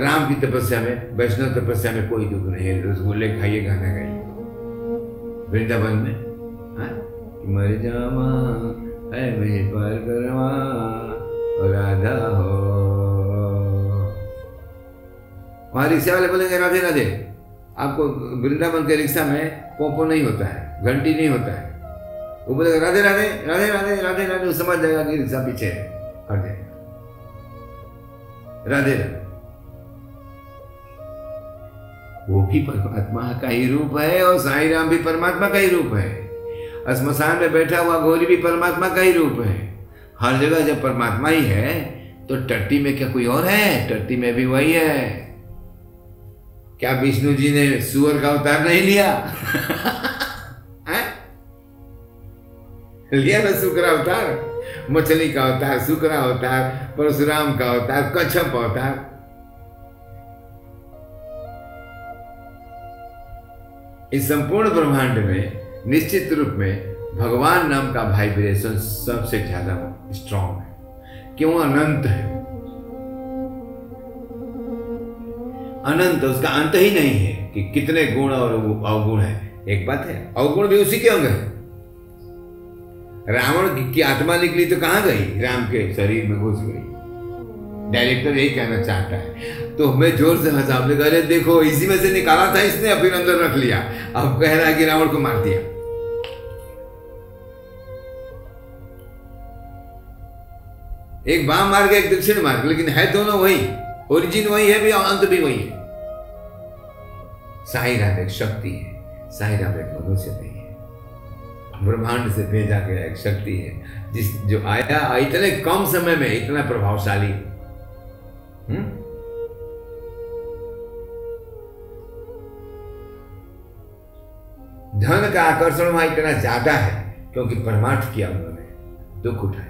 राम की तपस्या में, वैष्णव तपस्या में कोई दुख नहीं है। रसगुल्ले खाइए, गाना गाइए। वृंदावन में हाँ? मर जावा राधा हो। वहाँ रिक्शा वाले बोलेंगे, राधे राधे, आपको वृंदावन के रिक्शा में पोपो नहीं होता है, घंटी नहीं होता है। वो बोलेगा राधे राधे राधे राधे राधे राधे वो समझ जाएगा कि रिक्शा पीछे है। हट जाएगा राधे राधे। वो भी परमात्मा का ही रूप है और साई राम भी परमात्मा का ही रूप है। स्मशान में बैठा हुआ घोरी भी परमात्मा का ही रूप है। हर जगह जब परमात्मा ही है तो टट्टी में क्या कोई और है? टट्टी में भी वही है। क्या विष्णु जी ने सुअर का अवतार नहीं लिया? *laughs* लिया ना शुक्र अवतार मछली का अवतार शुक्र अवतार परशुराम का अवतार कच्छप अवतार इस संपूर्ण ब्रह्मांड में, निश्चित रूप में, भगवान नाम का वाइब्रेशन सबसे ज़्यादा स्ट्रांग है। क्यों? अनंत है। अनंत, उसका अंत ही नहीं है कि कितने गुण और अवगुण है। एक बात है, अवगुण भी उसी के अंग है रावण की आत्मा निकली तो कहाँ गई? राम के शरीर में घुस गई। डायरेक्टर यही कहना चाहता है। तो मैं ज़ोर से हंसा आपने कहा देखो, इसी में से निकाला था, इसने अंदर रख लिया। अब कह रहा है कि रावण को मार दिया। एक बाम मार्ग एक दक्षिण मार्ग लेकिन है दोनों वही। ओरिजिन वही है भी अंत भी वही है। साई एक शक्ति है। साई एक मनुष्य है ब्रह्मांड से भेजा गया एक शक्ति है, जिस जो आया इतने कम समय में, इतना प्रभावशाली। हम्म? धन का आकर्षण वहाँ इतना ज़्यादा है, क्योंकि परमार्थ किया उन्होंने, दुख उठाया।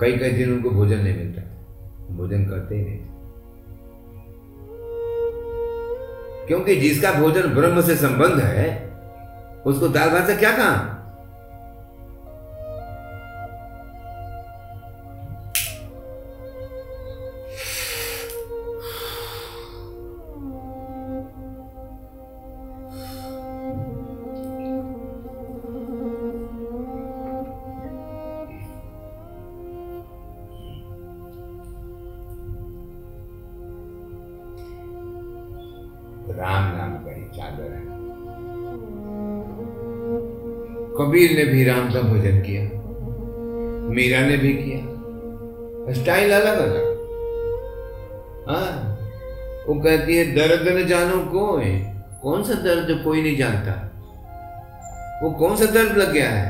कई कई दिन उनको भोजन नहीं मिलता, भोजन करते ही नहीं। क्योंकि जिसका भोजन ब्रह्म से संबंध है उसको दाल भात से क्या काम राम का भोजन किया, मीरा ने भी किया। स्टाइल अलग अलग। हाँ वो कहती है, दर्द न जानो कोई कौन सा दर्द कोई नहीं जानता? वो कौन सा दर्द लग गया है?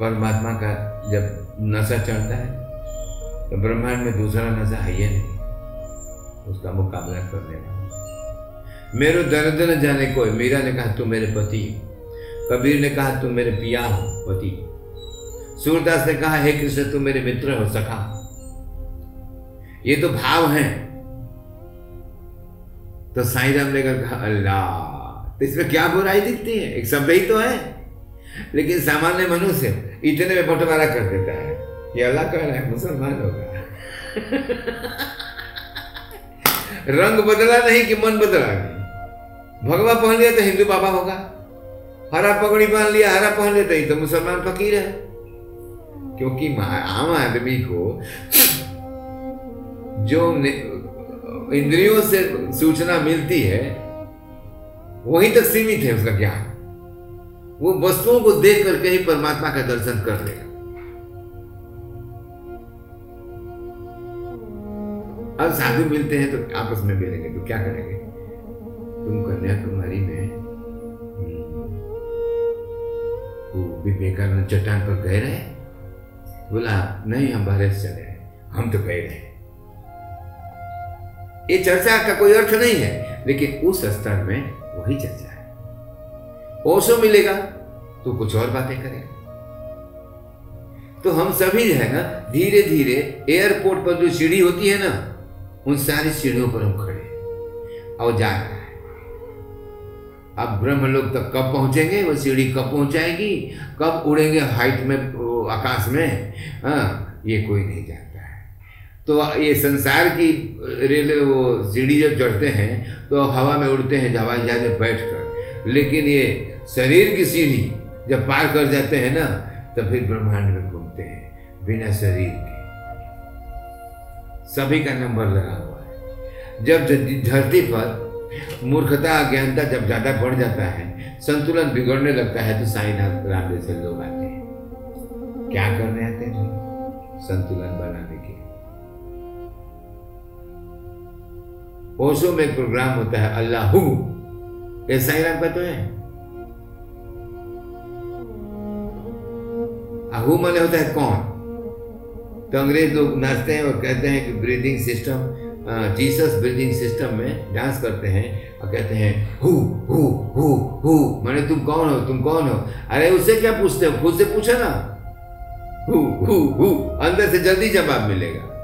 परमात्मा का जब नशा चढ़ता है तो ब्रह्मांड में दूसरा नशा है ही नहीं। उसका मुकाबला करने वाला। मेरे दर्द न जाने कोई मीरा ने कहा, तू मेरे पति कबीर ने कहा, तुम मेरे पिया हो, पति। सूरदास ने कहा, हे कृष्ण, तुम मेरे मित्र हो, सखा। ये तो भाव है। तो साई राम ने कहा, अल्लाह तो इसमें क्या बुराई दिखती है? एक शब्द ही तो है। लेकिन सामान्य मनुष्य इतने में बंटवारा कर देता है। ये अल्लाह कह रहा है, मुसलमान होगा। रंग बदला नहीं कि मन बदला भगवा पहन लिया तो हिंदू बाबा होगा। हरा पगड़ी पहन लिया, हरा पहन लेते ही तो मुसलमान फकीर है। क्योंकि आम आदमी को जो इंद्रियों से सूचना मिलती है, वहीं तक सीमित है उसका ज्ञान। वो वस्तुओं को देख करके ही परमात्मा का दर्शन कर लेगा। अब साधु मिलते हैं तो आपस में मिलेंगे तो क्या करेंगे? तुम कन्याकुमारी में वो विवेकानंद चट्टान पर गए रहे? बोला, नहीं, हम भारत से चले हम तो गए रहे। ये चर्चा का कोई अर्थ नहीं है, लेकिन उस स्तर में वही चर्चा है। ओसो मिलेगा तो कुछ और बातें करेगा तो हम सभी जो है ना धीरे धीरे एयरपोर्ट पर जो सीढ़ी होती है ना, उन सारी सीढ़ियों पर हम खड़े और जा रहे हैं अब ब्रह्मलोक तक कब पहुँचेंगे? वो सीढ़ी कब पहुंचाएगी? कब उड़ेंगे हाइट में आकाश में? हाँ ये कोई नहीं जानता है। तो ये संसार की रेल, वो सीढ़ी जब चढ़ते हैं तो हवा में उड़ते हैं हवाई जहाज़ में बैठ कर लेकिन ये शरीर की सीढ़ी जब पार कर जाते हैं ना तो फिर ब्रह्मांड में घूमते हैं, बिना शरीर के। सभी का नंबर लगा हुआ है। जब धरती पर मूर्खता अज्ञानता जब ज़्यादा बढ़ जाता है, संतुलन बिगड़ने लगता है तो साईनाथ राम जैसे लोग आते हैं। क्या करने आते हैं? संतुलन बनाने के ओशो में प्रोग्राम होता है, अल्लाह। ये साई राम का तो है। आहू मने होता है कौन? तो अंग्रेज़ लोग नाचते हैं और कहते हैं कि breathing system Jesus breathing system में डांस करते हैं और कहते हैं, हु हु हु हु, मैंने तुम कौन हो, तुम कौन हो? अरे, उससे क्या पूछते हो? खुद से पूछो ना। हु हु हु, अंदर से जल्दी जवाब मिलेगा।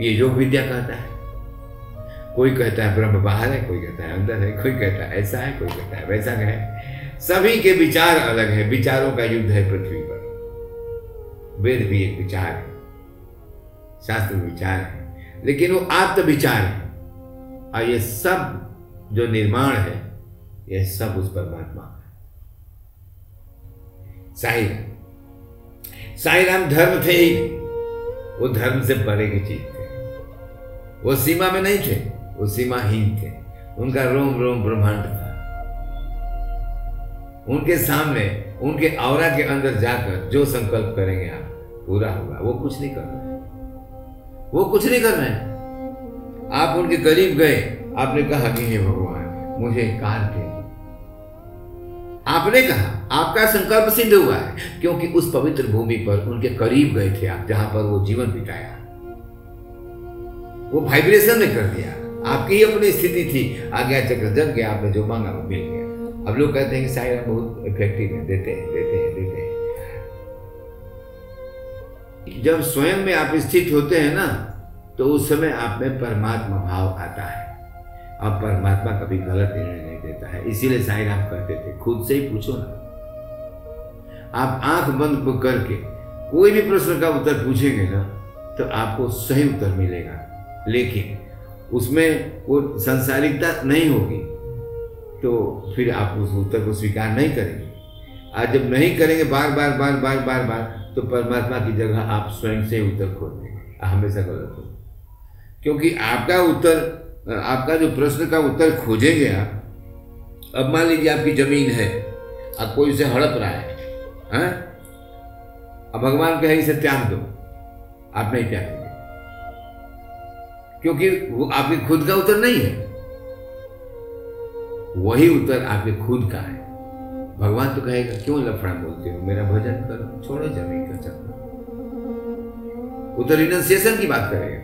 ये योग विद्या कहता है। कोई कहता है, ब्रह्म बाहर है, कोई कहता है, अंदर है, कोई कहता है, ऐसा है, कोई कहता है, वैसा है। सभी के विचार अलग है, विचारों का युद्ध है पृथ्वी पर। वेद भी एक विचार है। शास्त्र विचार है। लेकिन वो आत्म विचार है। और ये सब जो निर्माण है ये सब उस परमात्मा का साई राम साई राम धर्म थे ही। वो धर्म से परे की चीज़ थे। वो सीमा में नहीं थे, वो सीमाहीन थे। उनका रोम रोम ब्रह्मांड था। उनके सामने, उनके और के अंदर जाकर जो संकल्प करेंगे आप, पूरा होगा। वो कुछ नहीं कर रहे। वो कुछ नहीं कर रहे हैं। आप उनके करीब गए, आपने कहा कि हे भगवान, मुझे कार दे आपने कहा, आपका संकल्प सिद्ध हुआ है, क्योंकि उस पवित्र भूमि पर उनके करीब गए थे आप, जहाँ पर वो जीवन बिताया। वो वाइब्रेशन ने कर दिया। आपकी ही अपनी स्थिति थी। आज्ञा चक्र जग गया आपने जो मांगा वो मिल गया। अब लोग कहते हैं कि साई बहुत इफ़ेक्टिव है, देते हैं, देते जब स्वयं में आप स्थित होते हैं ना तो उस समय आप में परमात्मा भाव आता है। अब परमात्मा कभी गलत निर्णय नहीं देता है, इसीलिए साई राम करते थे। खुद से ही पूछो ना। आप आँख बंद करके कोई भी प्रश्न का उत्तर पूछेंगे ना तो आपको सही उत्तर मिलेगा। लेकिन उसमें वो संसारिकता नहीं होगी तो फिर आप उस उत्तर को स्वीकार नहीं करेंगे। आज जब नहीं करेंगे, बार बार बार बार बार बार तो परमात्मा की जगह आप स्वयं से उत्तर खोल देंगे हमेशा गलत हो। क्योंकि आपका उत्तर, आपका जो प्रश्न का उत्तर खोजेंगे आप, अब मान लीजिए आपकी ज़मीन है, अब कोई उसे हड़प रहा है, हैं? अब भगवान कहे इसे त्याग दो। आप नहीं त्यागेंगे। क्योंकि वो आपके खुद का उत्तर नहीं है। वही उत्तर आपके खुद का है। भगवान तो कहेगा, क्यों लफड़ा बोलते हो? मेरा भजन करो, छोड़ो ज़मीन का चक्कर। वो तो रिनाउंसिएशन की बात करेगा।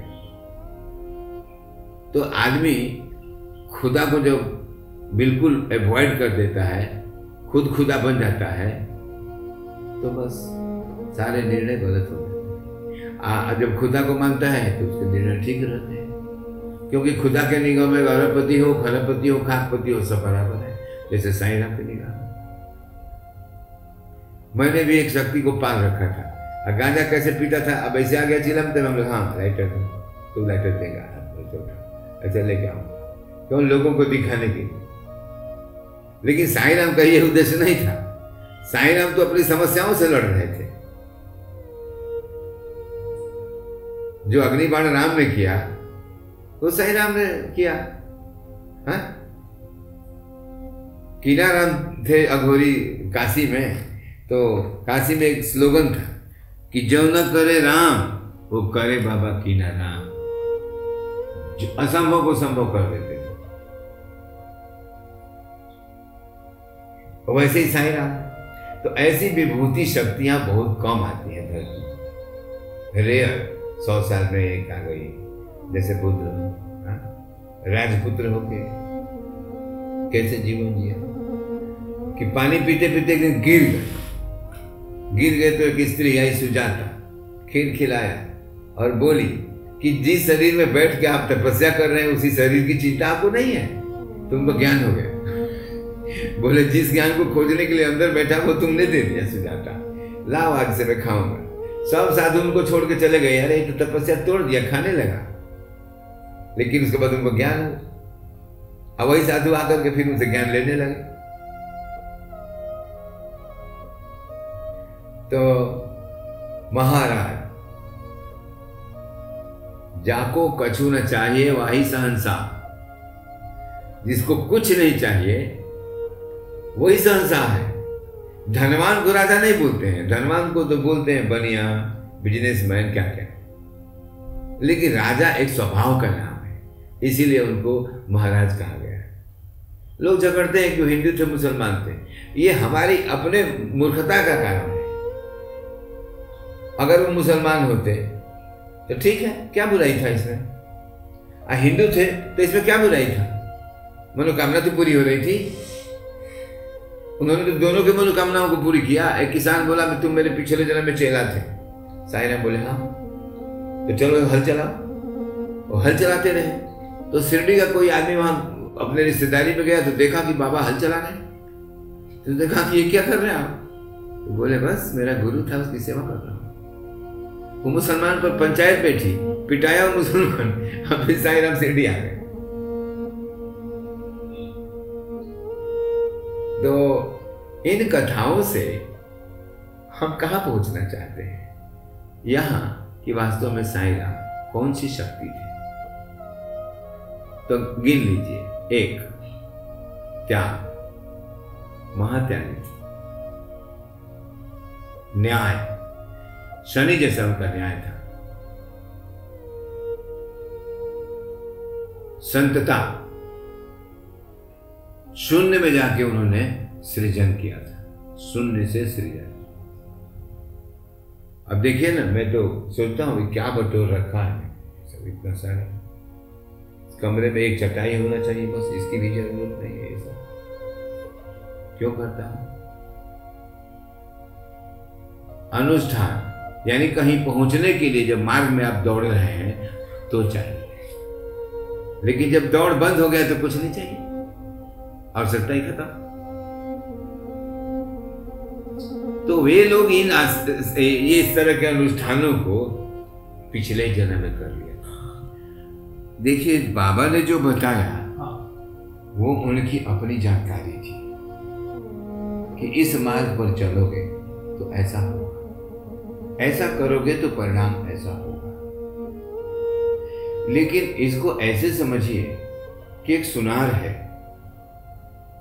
तो आदमी खुदा को जब बिल्कुल अवॉइड कर देता है, खुद खुदा बन जाता है तो बस सारे निर्णय गलत हो जाते हैं। जब खुदा को मानता है तो उसके निर्णय ठीक रहते हैं। क्योंकि खुदा के निगाह में गौरवपति हो खरपति हो खाकपति हो सब बराबर है। जैसे साई राम के निगाह मैंने भी एक शक्ति को पाल रखा था। और गांजा कैसे पीता था? अब ऐसे आ गया चिलम तो हम लोग हाँ लाइटर तू लाइटर देगा ऐसे लेके आऊँगा। क्यों? लोगों को दिखाने के लेकिन साई राम का यह उद्देश्य नहीं था। साई राम तो अपनी समस्याओं से लड़ रहे थे। जो अग्निबाण राम ने किया, वो साई राम ने किया। हा? कीना राम थे अघोरी काशी में। तो काशी में एक स्लोगन था कि जो न करे राम, वो करे बाबा कीना राम जो असंभव को संभव कर देते थे। वैसे ही साई राम तो ऐसी विभूति शक्तियाँ बहुत कम आती हैं धरती रेयर, सौ साल में एक आ गई। जैसे बुद्ध हाँ? राजपुत्र होके। कैसे जीवन जिया? कि पानी पीते पीते गिर गए। गिर गए तो एक स्त्री आई सुजाता खीर खिलाया और बोली कि जिस शरीर में बैठ के आप तपस्या कर रहे हैं, उसी शरीर की चिंता आपको नहीं है? तुमको ज्ञान हो गया। *laughs* बोले, जिस ज्ञान को खोजने के लिए अंदर बैठा, वो तुमने दे दिया, सुजाता। लाओ आज से मैं खाऊँगा। सब साधु उनको छोड़ के चले गए। अरे तो तपस्या तोड़ दिया, खाने लगा। लेकिन उसके बाद उनको ज्ञान हुआ। अब वही साधु आकर के फिर उनसे ज्ञान लेने लगे। तो महाराज, जाको कछु न चाहिए वही सहनसा। जिसको कुछ नहीं चाहिए, वही सहनसा है। धनवान को राजा नहीं बोलते हैं। धनवान को तो बोलते हैं, बनिया बिजनेसमैन क्या क्या। लेकिन राजा एक स्वभाव का नाम है। इसीलिए उनको महाराज कहा गया है। लोग झगड़ते हैं कि हिंदू थे, मुसलमान थे। ये हमारी अपने मूर्खता का कारण है अगर वो मुसलमान होते तो ठीक है, क्या बुराई था इसमें? आ, हिंदू थे तो इसमें क्या बुराई था? मनोकामना तो पूरी हो रही थी। उन्होंने तो दोनों की मनोकामनाओं को पूरी किया। एक किसान बोला तुम मेरे पिछले जन्म में चेला थे। साईराम बोले हाँ। तो चलो, हल चलाओ। वो हल चलाते रहे। तो शिरडी का कोई आदमी वहाँ अपने रिश्तेदारी में गया तो देखा कि बाबा हल चला रहे तो देखा कि ये क्या कर रहे हैं आप? तो बोले, बस, मेरा गुरु था, उसकी सेवा कर रहा हूँ। वो मुसलमान पर पंचायत बैठी पिटाया मुसलमान, अब साई राम शिरडी आ गए। तो इन कथाओं से हम कहा पहुँचना चाहते हैं? यहाँ कि वास्तव में साई राम कौन सी शक्ति थी? तो गिन लीजिए। एक, त्याग, महात्यागी, न्याय। शनि जैसा उनका न्याय था। संतता शून्य में जाके उन्होंने सृजन किया था। शून्य से सृजन। अब देखिए ना, मैं तो सोचता हूँ क्या बटोर रखा है। सब इतना सारा। कमरे में एक चटाई होना चाहिए, बस इसकी भी ज़रूरत नहीं है सब। क्यों करता हूँ? अनुष्ठान। यानी कहीं पहुँचने के लिए जब मार्ग में आप दौड़ रहे हैं तो चाहिए। लेकिन जब दौड़ बंद हो गया तो कुछ नहीं चाहिए। आवश्यकता ही खत्म। तो वे लोग इन ये इस तरह के अनुष्ठानों को पिछले जन्म में कर लिया। देखिए बाबा ने जो बताया
हाँ।
वो उनकी अपनी जानकारी थी कि इस मार्ग पर चलोगे तो ऐसा होगा। ऐसा करोगे तो परिणाम ऐसा होगा। लेकिन इसको ऐसे समझिए कि एक सुनार है।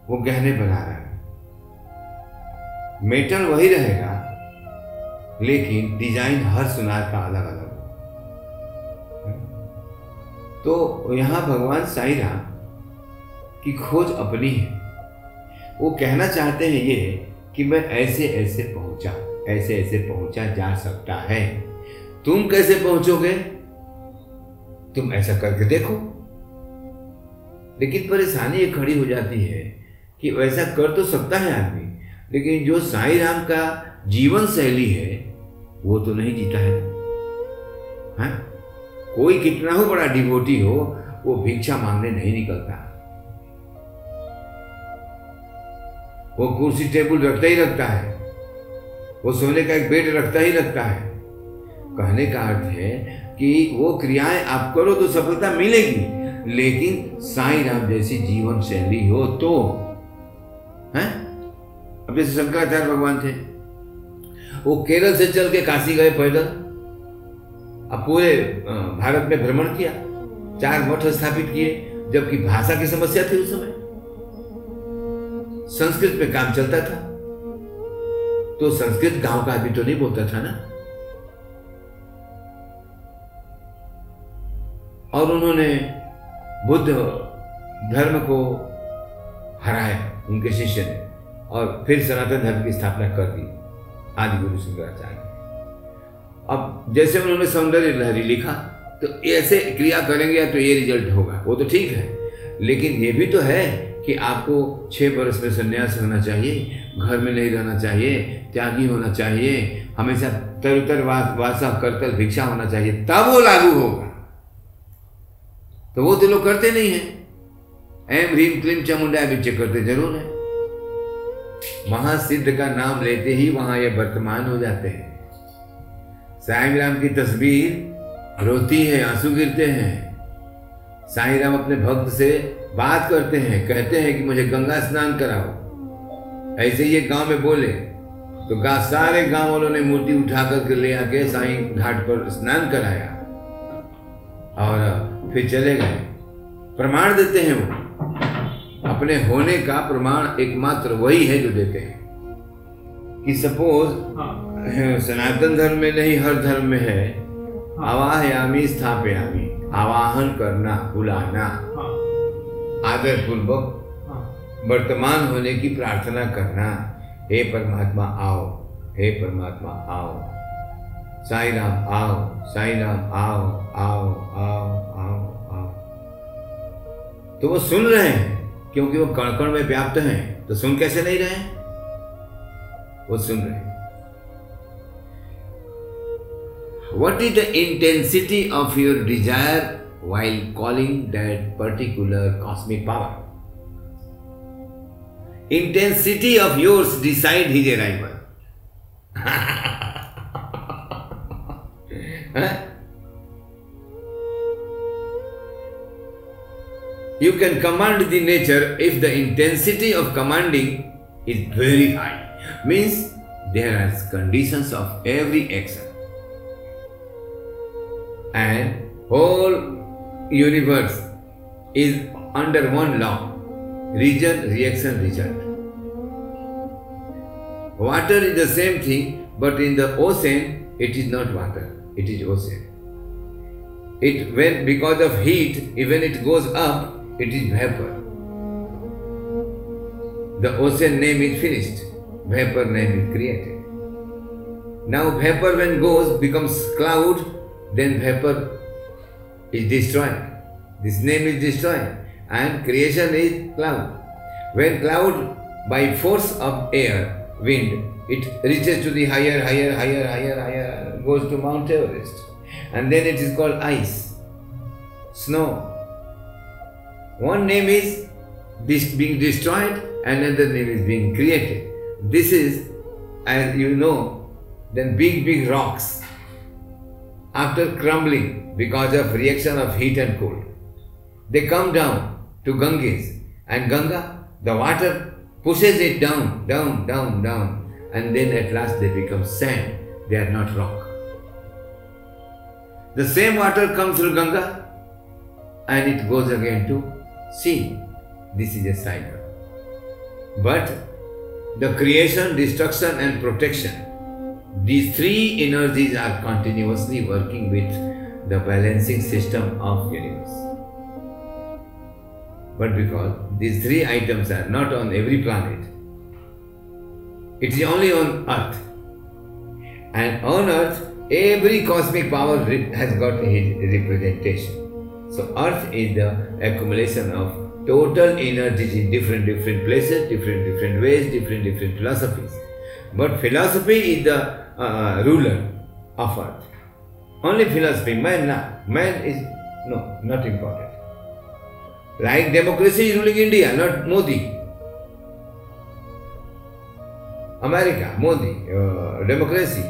वो गहने बना रहा है। मेटल वही रहेगा, लेकिन डिज़ाइन हर सुनार का अलग अलग तो यहाँ भगवान साई राम की खोज अपनी है। वो कहना चाहते हैं ये कि मैं ऐसे ऐसे पहुँचा। ऐसे ऐसे पहुँचा जा सकता है। तुम कैसे पहुंचोगे? तुम ऐसा करके देखो। लेकिन परेशानी ये खड़ी हो जाती है कि वैसा कर तो सकता है आदमी, लेकिन जो साई राम का जीवन शैली है, वो तो नहीं जीता है। हाँ? कोई कितना हो बड़ा डिवोटी हो, वो भिक्षा मांगने नहीं निकलता। वो कुर्सी टेबल रखता ही रखता है। वो सोने का एक बेड रखता ही रखता है। कहने का अर्थ है कि वो क्रियाएँ आप करो तो सफलता मिलेगी, लेकिन साई राम जैसी जीवन शैली हो तो। है? अब जैसे शंकराचार्य भगवान थे, वो केरल से चल के काशी गए पैदल। अब पूरे भारत में भ्रमण किया, चार मठ स्थापित किए, जबकि भाषा की समस्या थी उस समय। संस्कृत में काम चलता था। तो संस्कृत गाँव का आदमी तो नहीं बोलता था ना? और उन्होंने बुद्ध धर्म को हराया, उनके शिष्य ने, और फिर सनातन धर्म की स्थापना कर दी, आदि गुरु शंकराचार्य। अब जैसे उन्होंने सौंदर्य लहरी लिखा तो ऐसे क्रिया करेंगे तो ये रिज़ल्ट होगा, वो तो ठीक है, लेकिन ये भी तो है कि आपको छः बरस में संन्यास होना चाहिए, घर में नहीं रहना चाहिए, त्यागी होना चाहिए, हमेशा तरुतर वास करतल भिक्षा होना चाहिए, तब वो लागू होगा। तो वो तो लोग करते नहीं है। एम ह्रीम क्लीम, चामुंडा बिच्चे करते ज़रूर है। महासिद्ध का नाम लेते ही वहाँ ये वर्तमान हो जाते हैं। साईं राम की तस्वीर रोती है, आँसू गिरते हैं। साईं राम अपने भक्त से बात करते हैं कहते हैं कि मुझे गंगा स्नान कराओ। ऐसे ये गाँव में बोले तो गा सारे गाँव वालों ने मूर्ति उठा करके ले आके साईं घाट पर स्नान कराया और फिर चले गए। प्रमाण देते हैं वो। अपने होने का प्रमाण एकमात्र वही है जो देते हैं। कि सपोज़ हाँ। सनातन धर्म में नहीं हर धर्म में है। हाँ। आवाहयामी स्थापयामी आवाहन करना बुलाना। हाँ। आदर पूर्वक वर्तमान होने की प्रार्थना करना। हे परमात्मा आओ। हे परमात्मा आओ। साई राम आओ। साई राम आओ। आओ आओ आओ आओ। तो वो सुन रहे हैं क्योंकि वो कण कण में व्याप्त हैं तो सुन कैसे नहीं रहे वो सुन रहे हैं। What is the intensity of your desire while calling that particular cosmic power? Intensity of yours decide his arrival. *laughs* Huh? You can command the nature if the intensity of commanding is very high. Means there are conditions of every action. And whole universe is under one law. Region, reaction, result. Water is the same thing, but in the ocean it is not water, it is ocean. It when because of heat, even it goes up, it is vapor. The ocean name is finished, vapor name is created. Now vapor when goes becomes cloud, then vapor is destroyed. This name is destroyed, and creation is cloud. When cloud by force of air, wind, it reaches to the higher, higher, higher, higher, higher, goes to Mount Everest, and then it is called ice, snow. One name is being destroyed, another name is being created. This is, as you know, then big, big rocks after crumbling because of reaction of heat and cold. They come down to Ganges and Ganga, the water pushes it down, down, down, down, and then at last they become sand. They are not rock. The same water comes through Ganga and it goes again to sea. This is a cycle. But the creation, destruction, and protection these three energies are continuously working with the balancing system of universe. But because these three items are not on every planet, it is only on Earth. And on Earth, every cosmic power has got its representation. So Earth is the accumulation of total energies in different different places, different different ways, different different philosophies. But philosophy is the uh, ruler of earth. Only philosophy, man not. Man is no, not important. Like democracy is ruling India, not Modi. America, Modi, uh, democracy.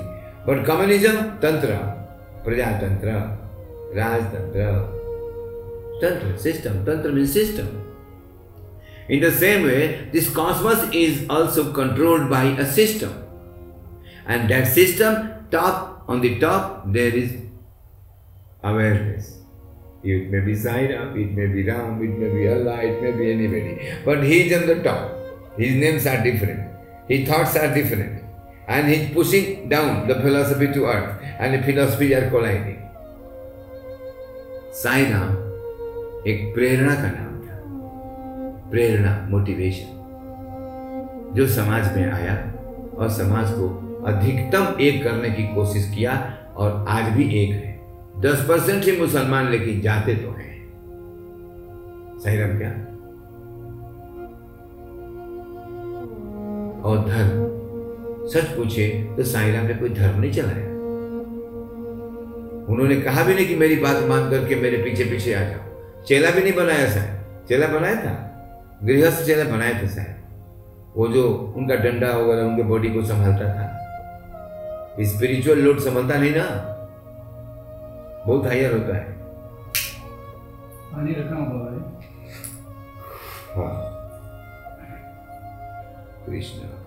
But communism, Tantra, Prajatantra, Rajtantra, Tantra, system. Tantra means system. In the same way, this cosmos is also controlled by a system. And that system, top on the top, there is awareness. It may be Sai Ram, it may be Ram, it may be Allah, it may be anybody. But he is on the top. His names are different. His thoughts are different. And he is pushing down the philosophy to earth. And the philosophy are colliding. Sai Ram एक प्रेरणा का नाम था प्रेरणा motivation जो समाज में आया और समाज को अधिकतम एक करने की कोशिश किया और आज भी एक है। दस परसेंट ही मुसलमान लेकिन जाते तो हैं। सही राम क्या? और धर्म। सच पूछे तो साई राम ने कोई धर्म नहीं चलाया। उन्होंने कहा भी नहीं कि मेरी बात मान करके मेरे पीछे पीछे आ जाओ। चेला भी नहीं बनाया शायद चेला बनाया था? गृहस्थ जैसे बनाए थे शायद। वो जो उनका डंडा वगैरह उनके बॉडी को संभालता था। स्पिरिचुअल लोड संभालता नहीं ना। बहुत हायर होता है।
पानी रखा हुआ है
हाँ। कृष्णा कृष्ण।